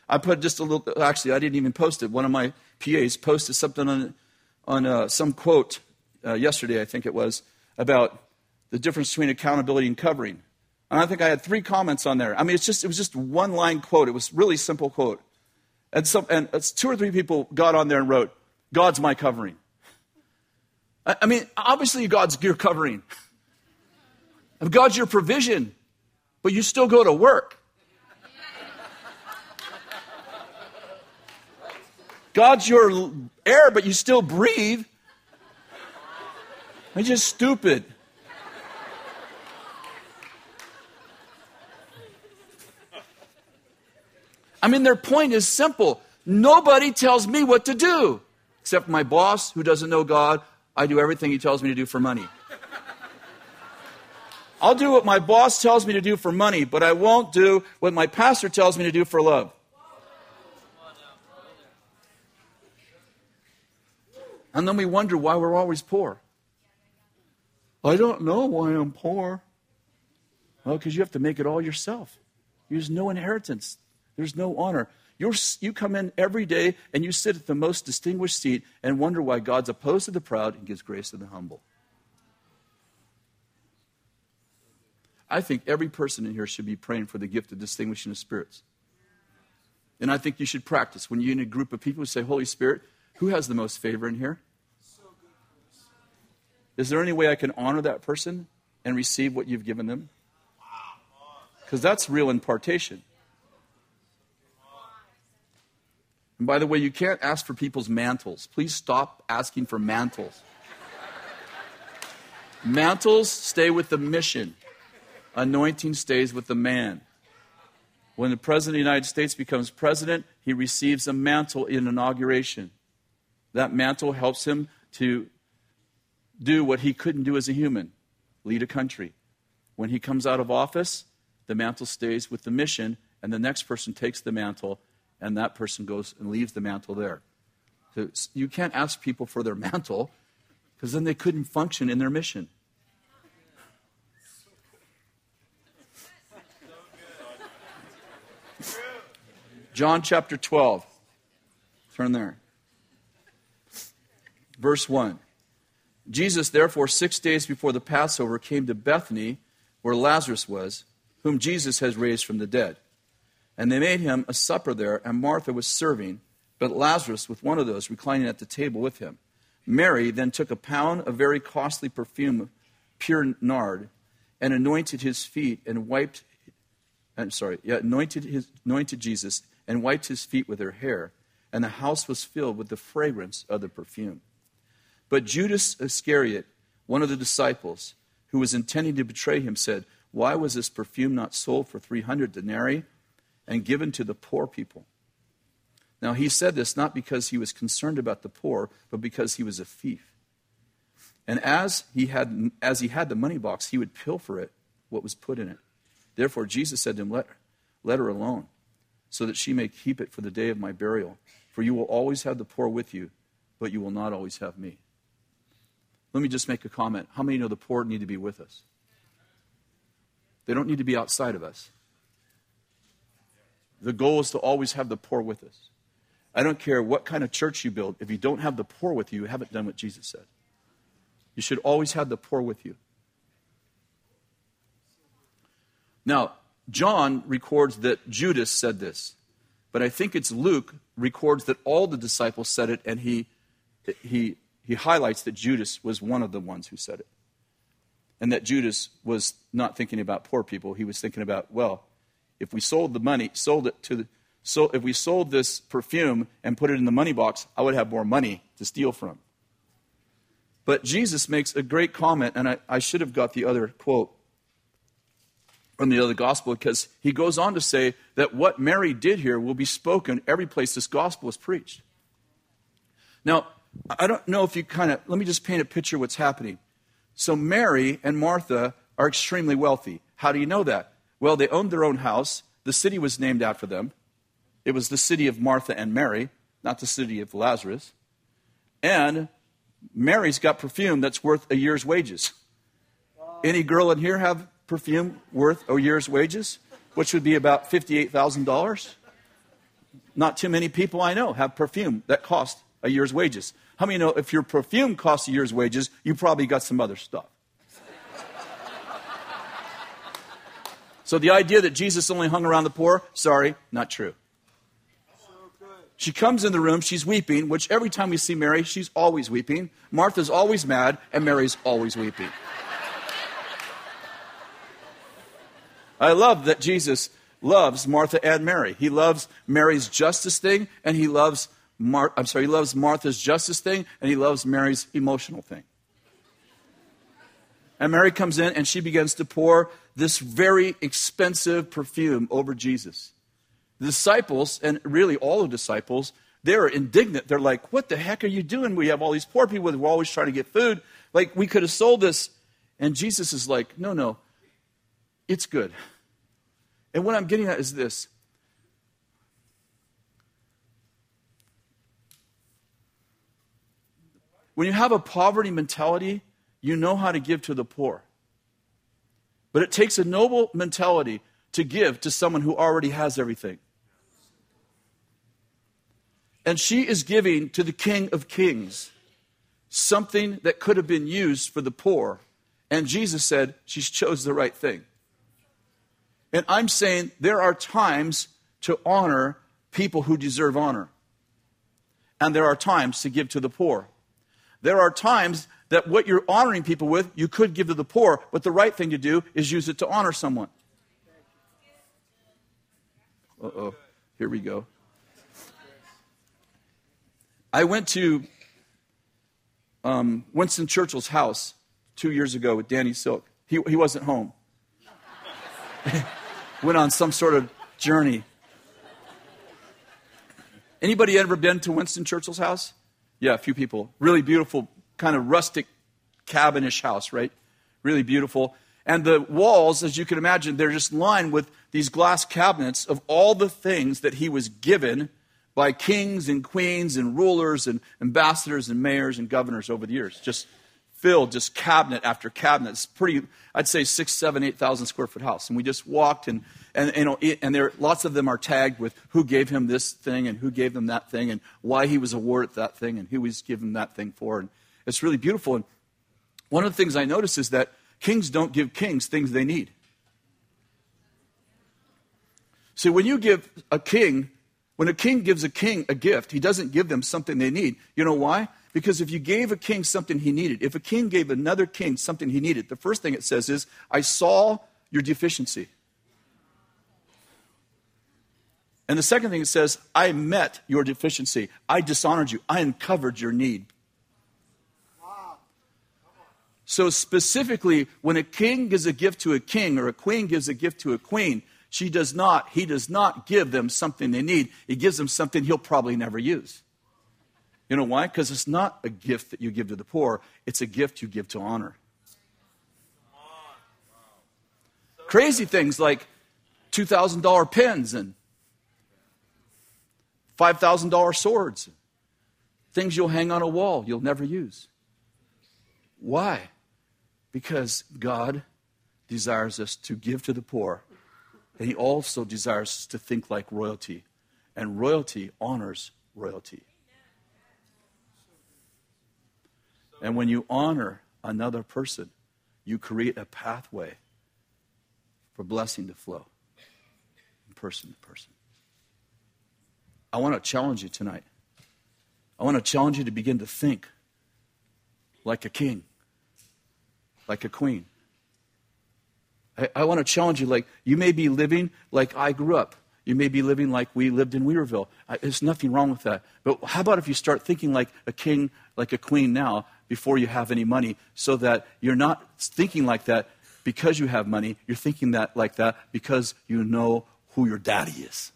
I put just a little, actually, I didn't even post it. One of my PAs posted something on, on uh, some quote uh, yesterday, I think it was, about the difference between accountability and covering. And I think I had three comments on there. I mean, it's just, it was just one line quote. It was really simple quote. And, some, and two or three people got on there and wrote, God's my covering. I, mean, obviously, God's your covering. God's your provision, but you still go to work. God's your air, but you still breathe. It's just stupid. I mean, their point is simple. Nobody tells me what to do except my boss who doesn't know God. I do everything he tells me to do for money. I'll do what my boss tells me to do for money, but I won't do what my pastor tells me to do for love. And then we wonder why we're always poor. I don't know why I'm poor. Well, because you have to make it all yourself. There's no inheritance, there's no honor. You're, you come in every day and you sit at the most distinguished seat and wonder why God's opposed to the proud and gives grace to the humble. I think every person in here should be praying for the gift of distinguishing of spirits. And I think you should practice. When you're in a group of people say, Holy Spirit, who has the most favor in here? Is there any way I can honor that person and receive what you've given them? Because that's real impartation. And by the way, you can't ask for people's mantles. Please stop asking for mantles. Mantles stay with the mission, anointing stays with the man. When the President of the United States becomes president, he receives a mantle in inauguration. That mantle helps him to do what he couldn't do as a human lead a country. When he comes out of office, the mantle stays with the mission, and the next person takes the mantle, and that person goes and leaves the mantle there. So you can't ask people for their mantle because then they couldn't function in their mission. John chapter 12. Turn there. Verse 1. Jesus, therefore, six days before the Passover, came to Bethany, where Lazarus was, whom Jesus has raised from the dead. And they made him a supper there, and Martha was serving, but Lazarus with one of those reclining at the table with him. Mary then took a pound of very costly perfume, pure nard, and anointed his feet and wiped. I'm sorry, yeah, anointed his, anointed Jesus and wiped his feet with her hair, and the house was filled with the fragrance of the perfume. But Judas Iscariot, one of the disciples, who was intending to betray him, said, Why was this perfume not sold for 300 denarii and given to the poor people? Now, he said this not because he was concerned about the poor, but because he was a thief. And as he had, as he had the money box, he would pilfer it, what was put in it. Therefore, Jesus said to him, let, let her alone, so that she may keep it for the day of my burial. For you will always have the poor with you, but you will not always have me. Let me just make a comment. How many know the poor need to be with us? They don't need to be outside of us. The goal is to always have the poor with us. I don't care what kind of church you build, if you don't have the poor with you, you haven't done what Jesus said. You should always have the poor with you. Now, John records that Judas said this, but I think it's Luke records that all the disciples said it, and he, he he highlights that Judas was one of the ones who said it. And that Judas was not thinking about poor people. He was thinking about, well, if we sold the money, sold it to the, so if we sold this perfume and put it in the money box, I would have more money to steal from. But Jesus makes a great comment, and I, I should have got the other quote from the other gospel because he goes on to say that what Mary did here will be spoken every place this gospel is preached. Now, I don't know if you kind of, let me just paint a picture of what's happening. So Mary and Martha are extremely wealthy. How do you know that? Well, they owned their own house. The city was named after them. It was the city of Martha and Mary, not the city of Lazarus. And Mary's got perfume that's worth a year's wages. Any girl in here have perfume worth a year's wages, which would be about $58,000? Not too many people I know have perfume that cost a year's wages. How many know if your perfume costs a year's wages, you probably got some other stuff? So the idea that Jesus only hung around the poor, sorry, not true. She comes in the room, she's weeping, which every time we see Mary, she's always weeping. Martha's always mad, and Mary's always weeping. I love that Jesus loves Martha and Mary. He loves Mary's justice thing, and he loves Mar- I'm sorry, he loves Martha's justice thing, and he loves Mary's emotional thing. And Mary comes in and she begins to pour this very expensive perfume over Jesus. The disciples, and really all the disciples, they're indignant. They're like, What the heck are you doing? We have all these poor people. We're always trying to get food. Like, we could have sold this. And Jesus is like, No, no, it's good. And what I'm getting at is this when you have a poverty mentality, you know how to give to the poor. But it takes a noble mentality to give to someone who already has everything. And she is giving to the King of Kings something that could have been used for the poor. And Jesus said she's chose the right thing. And I'm saying there are times to honor people who deserve honor. And there are times to give to the poor. There are times that what you're honoring people with, you could give to the poor, but the right thing to do is use it to honor someone. Uh oh, here we go. I went to um, Winston Churchill's house two years ago with Danny Silk. He, he wasn't home. went on some sort of journey. Anybody ever been to Winston Churchill's house? Yeah, a few people. Really beautiful, kind of rustic cabinish house, right? Really beautiful. And the walls, as you can imagine, they're just lined with these glass cabinets of all the things that he was given by kings and queens and rulers and ambassadors and mayors and governors over the years. Just filled, just cabinet after cabinet. It's pretty, I'd say six, seven, eight thousand square foot house. And we just walked, and and you know, and there lots of them are tagged with who gave him this thing and who gave them that thing and why he was awarded that thing and who he's given that thing for. And it's really beautiful. And one of the things I notice is that kings don't give kings things they need. See, when you give a king when a king gives a king a gift, he doesn't give them something they need. You know why? Because if you gave a king something he needed, if a king gave another king something he needed, the first thing it says is, I saw your deficiency. And the second thing it says, I met your deficiency. I dishonored you. I uncovered your need. So, specifically, when a king gives a gift to a king or a queen gives a gift to a queen, she does not, he does not give them something they need. He gives them something he'll probably never use. You know why? Because it's not a gift that you give to the poor, it's a gift you give to honor. Crazy things like $2,000 pens and $5,000 swords, things you'll hang on a wall you'll never use. Why? Because God desires us to give to the poor and he also desires us to think like royalty. And royalty honors royalty. And when you honor another person, you create a pathway for blessing to flow from person to person. I want to challenge you tonight. I want to challenge you to begin to think like a king, like a queen. I, I want to challenge you like, you may be living like I grew up. You may be living like we lived in Weaverville. I, there's nothing wrong with that. But how about if you start thinking like a king, like a queen now, before you have any money, so that you're not thinking like that because you have money. You're thinking that like that because you know who your daddy is.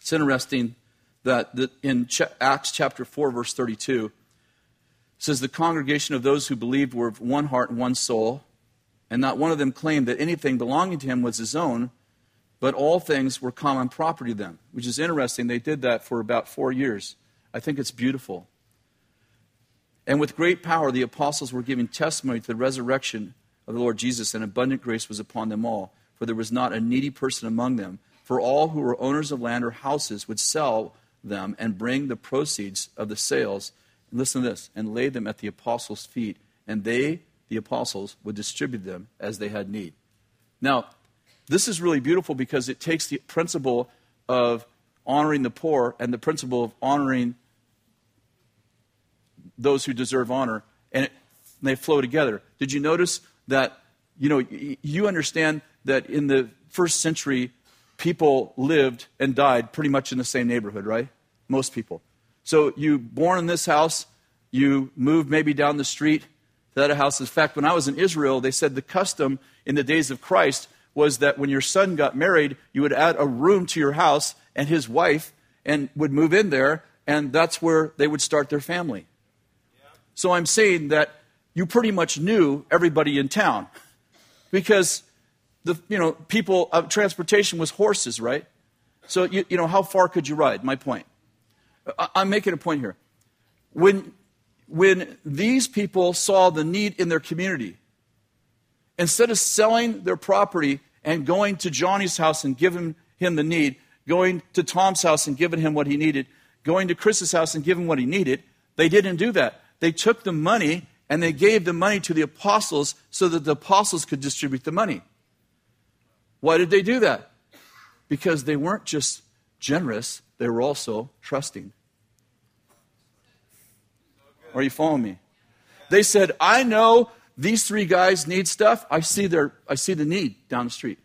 It's interesting that, in Ch- Acts chapter 4, verse 32, says, The congregation of those who believed were of one heart and one soul, and not one of them claimed that anything belonging to him was his own, but all things were common property to them, which is interesting. They did that for about four years. I think it's beautiful. And with great power, the apostles were giving testimony to the resurrection of the Lord Jesus, and abundant grace was upon them all. For there was not a needy person among them. For all who were owners of land or houses would sell them and bring the proceeds of the sales, listen to this, and lay them at the apostles' feet, and they, the apostles, would distribute them as they had need. Now, this is really beautiful because it takes the principle of honoring the poor and the principle of honoring those who deserve honor, and, it, and they flow together. Did you notice that, you know, you understand that in the first century, people lived and died pretty much in the same neighborhood, right? Most people. So you born in this house, you move maybe down the street to that house. In fact, when I was in Israel, they said the custom in the days of Christ was that when your son got married, you would add a room to your house and his wife and would move in there, and that's where they would start their family. So I'm saying that you pretty much knew everybody in town because the you know people uh, transportation was horses, right? So you, you know how far could you ride? My point. I, I'm making a point here. When when these people saw the need in their community, instead of selling their property and going to Johnny's house and giving him the need, going to Tom's house and giving him what he needed, going to Chris's house and giving him what he needed, they didn't do that. They took the money and they gave the money to the apostles so that the apostles could distribute the money. Why did they do that? Because they weren't just generous, they were also trusting. Are you following me? They said, I know these three guys need stuff. I see, their, I see the need down the street.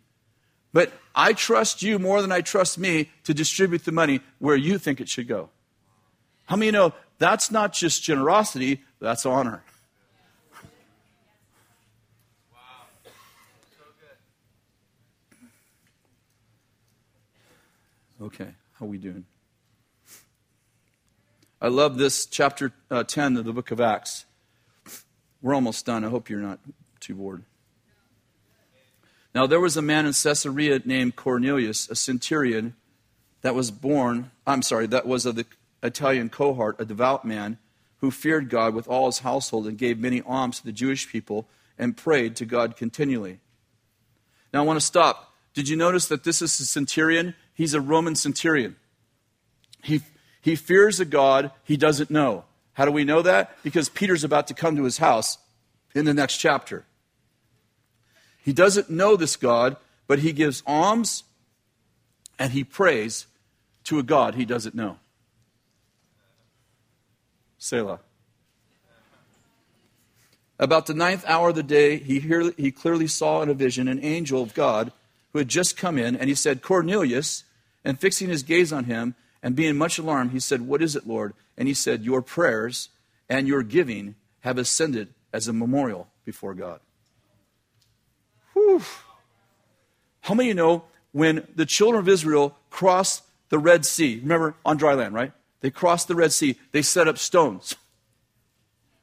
But I trust you more than I trust me to distribute the money where you think it should go. How many know that's not just generosity, that's honor? Okay, how we doing? I love this chapter uh, 10 of the book of Acts. We're almost done. I hope you're not too bored. Now, there was a man in Caesarea named Cornelius, a centurion, that was born, I'm sorry, that was of the Italian cohort, a devout man who feared God with all his household and gave many alms to the Jewish people and prayed to God continually. Now, I want to stop. Did you notice that this is a centurion? He's a Roman centurion. He, he fears a God he doesn't know. How do we know that? Because Peter's about to come to his house in the next chapter. He doesn't know this God, but he gives alms and he prays to a God he doesn't know. Selah. About the ninth hour of the day, he, hear, he clearly saw in a vision an angel of God who had just come in, and he said, Cornelius, and fixing his gaze on him, and being much alarmed, he said, What is it, Lord? And he said, Your prayers and your giving have ascended as a memorial before God. Whew. How many of you know when the children of Israel crossed the Red Sea? Remember, on dry land, right? They crossed the Red Sea, they set up stones.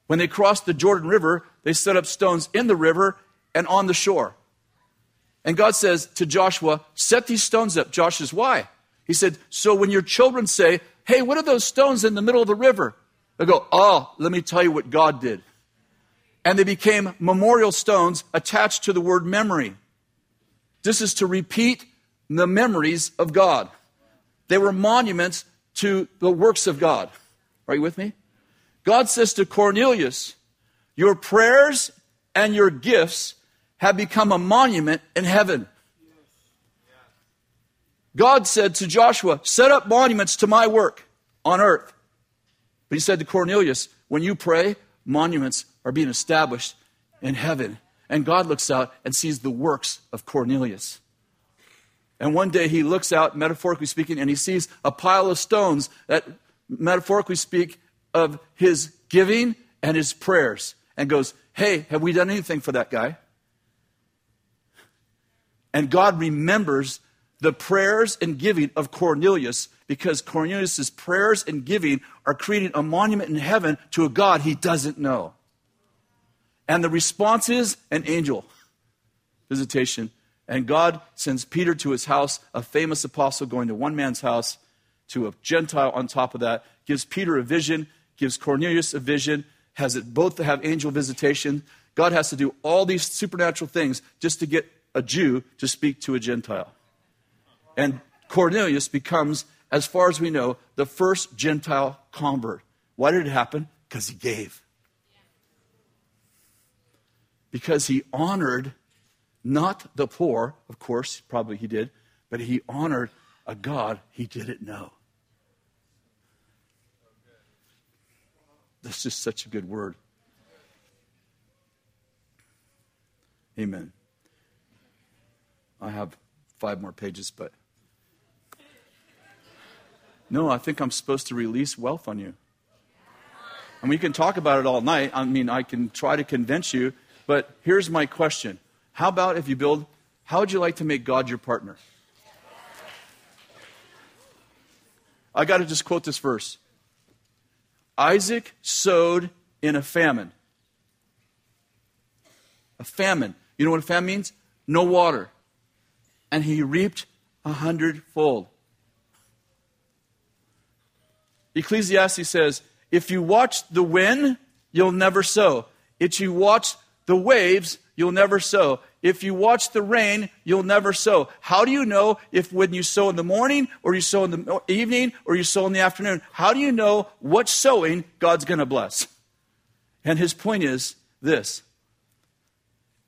When they crossed the Jordan River, they set up stones in the river and on the shore. And God says to Joshua, Set these stones up. Joshua says, Why? He said, So when your children say, Hey, what are those stones in the middle of the river? They go, Oh, let me tell you what God did. And they became memorial stones attached to the word memory. This is to repeat the memories of God. They were monuments to the works of God. Are you with me? God says to Cornelius, Your prayers and your gifts have become a monument in heaven. God said to Joshua, Set up monuments to my work on earth. But he said to Cornelius, When you pray, monuments are being established in heaven. And God looks out and sees the works of Cornelius. And one day he looks out, metaphorically speaking, and he sees a pile of stones that, metaphorically speak, of his giving and his prayers, and goes, Hey, have we done anything for that guy? And God remembers the prayers and giving of Cornelius because Cornelius' prayers and giving are creating a monument in heaven to a God he doesn't know. And the response is an angel visitation. And God sends Peter to his house, a famous apostle going to one man's house, to a Gentile on top of that, gives Peter a vision, gives Cornelius a vision, has it both to have angel visitation. God has to do all these supernatural things just to get a Jew to speak to a Gentile. And Cornelius becomes, as far as we know, the first Gentile convert. Why did it happen? Because he gave. Because he honored not the poor, of course, probably he did, but he honored a God he didn't know. That's just such a good word. Amen. I have five more pages, but. No, I think I'm supposed to release wealth on you. And we can talk about it all night. I mean, I can try to convince you, but here's my question how about if you build, how would you like to make God your partner? I got to just quote this verse Isaac sowed in a famine. A famine. You know what a famine means? No water. And he reaped a hundredfold. Ecclesiastes says, if you watch the wind, you'll never sow. If you watch the waves, you'll never sow. If you watch the rain, you'll never sow. How do you know if when you sow in the morning or you sow in the evening or you sow in the afternoon? How do you know what sowing God's going to bless? And his point is this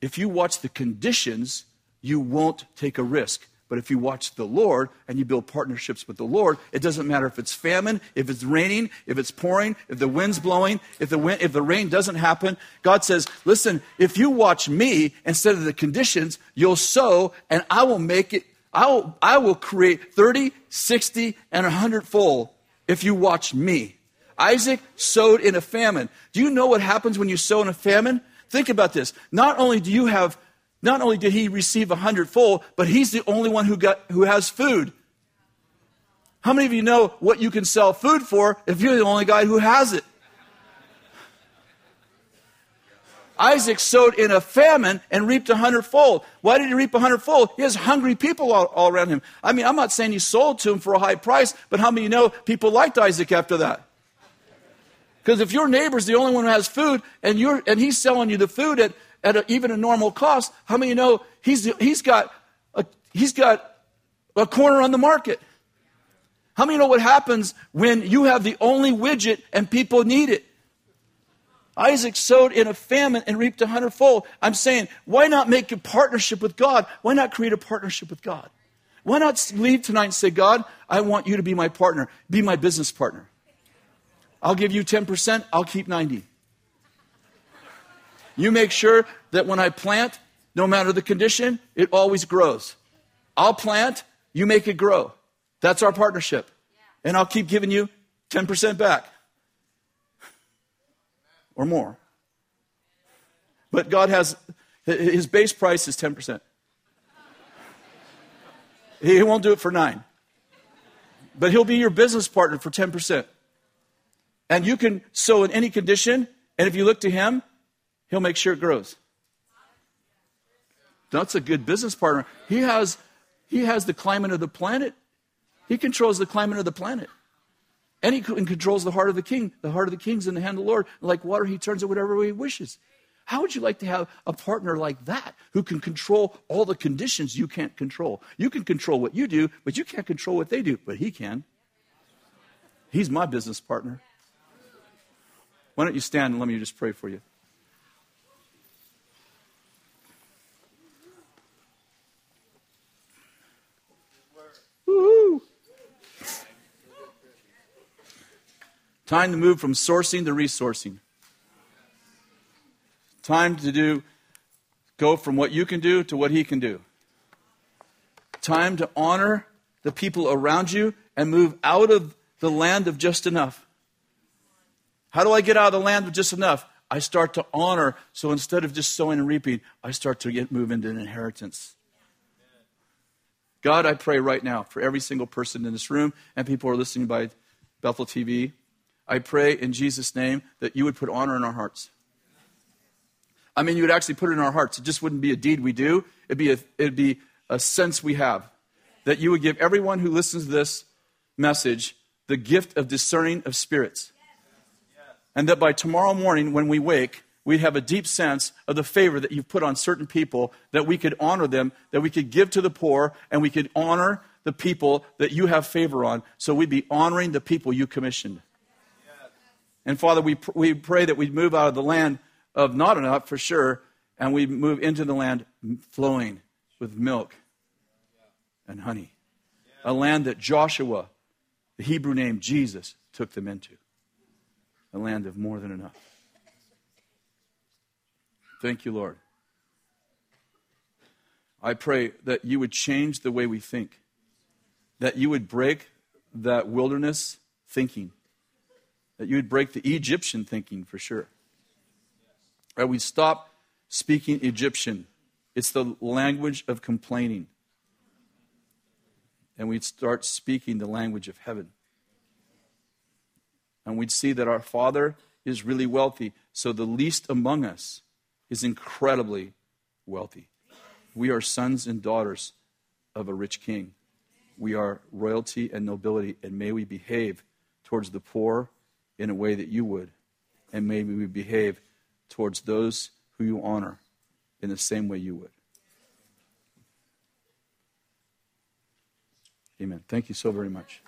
if you watch the conditions, you won't take a risk. But if you watch the Lord and you build partnerships with the Lord, it doesn't matter if it's famine, if it's raining, if it's pouring, if the wind's blowing, if the, wind, if the rain doesn't happen. God says, listen, if you watch me instead of the conditions, you'll sow and I will make it, I will, I will create 30, 60, and 100 fold if you watch me. Isaac sowed in a famine. Do you know what happens when you sow in a famine? Think about this. Not only do you have not only did he receive a hundredfold, but he's the only one who, got, who has food. How many of you know what you can sell food for if you're the only guy who has it? Isaac sowed in a famine and reaped a hundredfold. Why did he reap a hundredfold? He has hungry people all, all, around him. I mean, I'm not saying he sold to him for a high price, but how many you know people liked Isaac after that? Because if your neighbor's the only one who has food and, you're, and he's selling you the food at at a, even a normal cost, how many know he's, he's, got a, he's got a corner on the market? How many know what happens when you have the only widget and people need it? Isaac sowed in a famine and reaped a hundredfold. I'm saying, why not make a partnership with God? Why not create a partnership with God? Why not leave tonight and say, God, I want you to be my partner, be my business partner. I'll give you 10%, I'll keep 90. You make sure that when I plant, no matter the condition, it always grows. I'll plant, you make it grow. That's our partnership. And I'll keep giving you 10% back or more. But God has, his base price is 10%. He won't do it for nine. But he'll be your business partner for 10%. And you can sow in any condition, and if you look to him, he'll make sure it grows. That's a good business partner. He has, he has the climate of the planet. He controls the climate of the planet. And he controls the heart of the king. The heart of the king's in the hand of the Lord. Like water, he turns it whatever way he wishes. How would you like to have a partner like that who can control all the conditions you can't control? You can control what you do, but you can't control what they do, but he can. He's my business partner. Why don't you stand and let me just pray for you? Time to move from sourcing to resourcing. Time to do go from what you can do to what he can do. Time to honor the people around you and move out of the land of just enough. How do I get out of the land of just enough? I start to honor. So instead of just sowing and reaping, I start to get move into an inheritance. God, I pray right now for every single person in this room and people who are listening by Bethel TV. I pray in Jesus' name that you would put honor in our hearts. I mean, you would actually put it in our hearts. It just wouldn't be a deed we do, it'd be a, it'd be a sense we have. That you would give everyone who listens to this message the gift of discerning of spirits. And that by tomorrow morning, when we wake, we have a deep sense of the favor that you've put on certain people, that we could honor them, that we could give to the poor, and we could honor the people that you have favor on. So we'd be honoring the people you commissioned. And Father, we, pr- we pray that we move out of the land of not enough for sure, and we move into the land flowing with milk and honey. A land that Joshua, the Hebrew name Jesus, took them into. A land of more than enough. Thank you, Lord. I pray that you would change the way we think, that you would break that wilderness thinking, that you would break the Egyptian thinking for sure. Right? We'd stop speaking Egyptian. It's the language of complaining. And we'd start speaking the language of heaven. And we'd see that our Father is really wealthy, so the least among us is incredibly wealthy. We are sons and daughters of a rich king. We are royalty and nobility, and may we behave towards the poor in a way that you would, and maybe we behave towards those who you honor in the same way you would. Amen. Thank you so very much.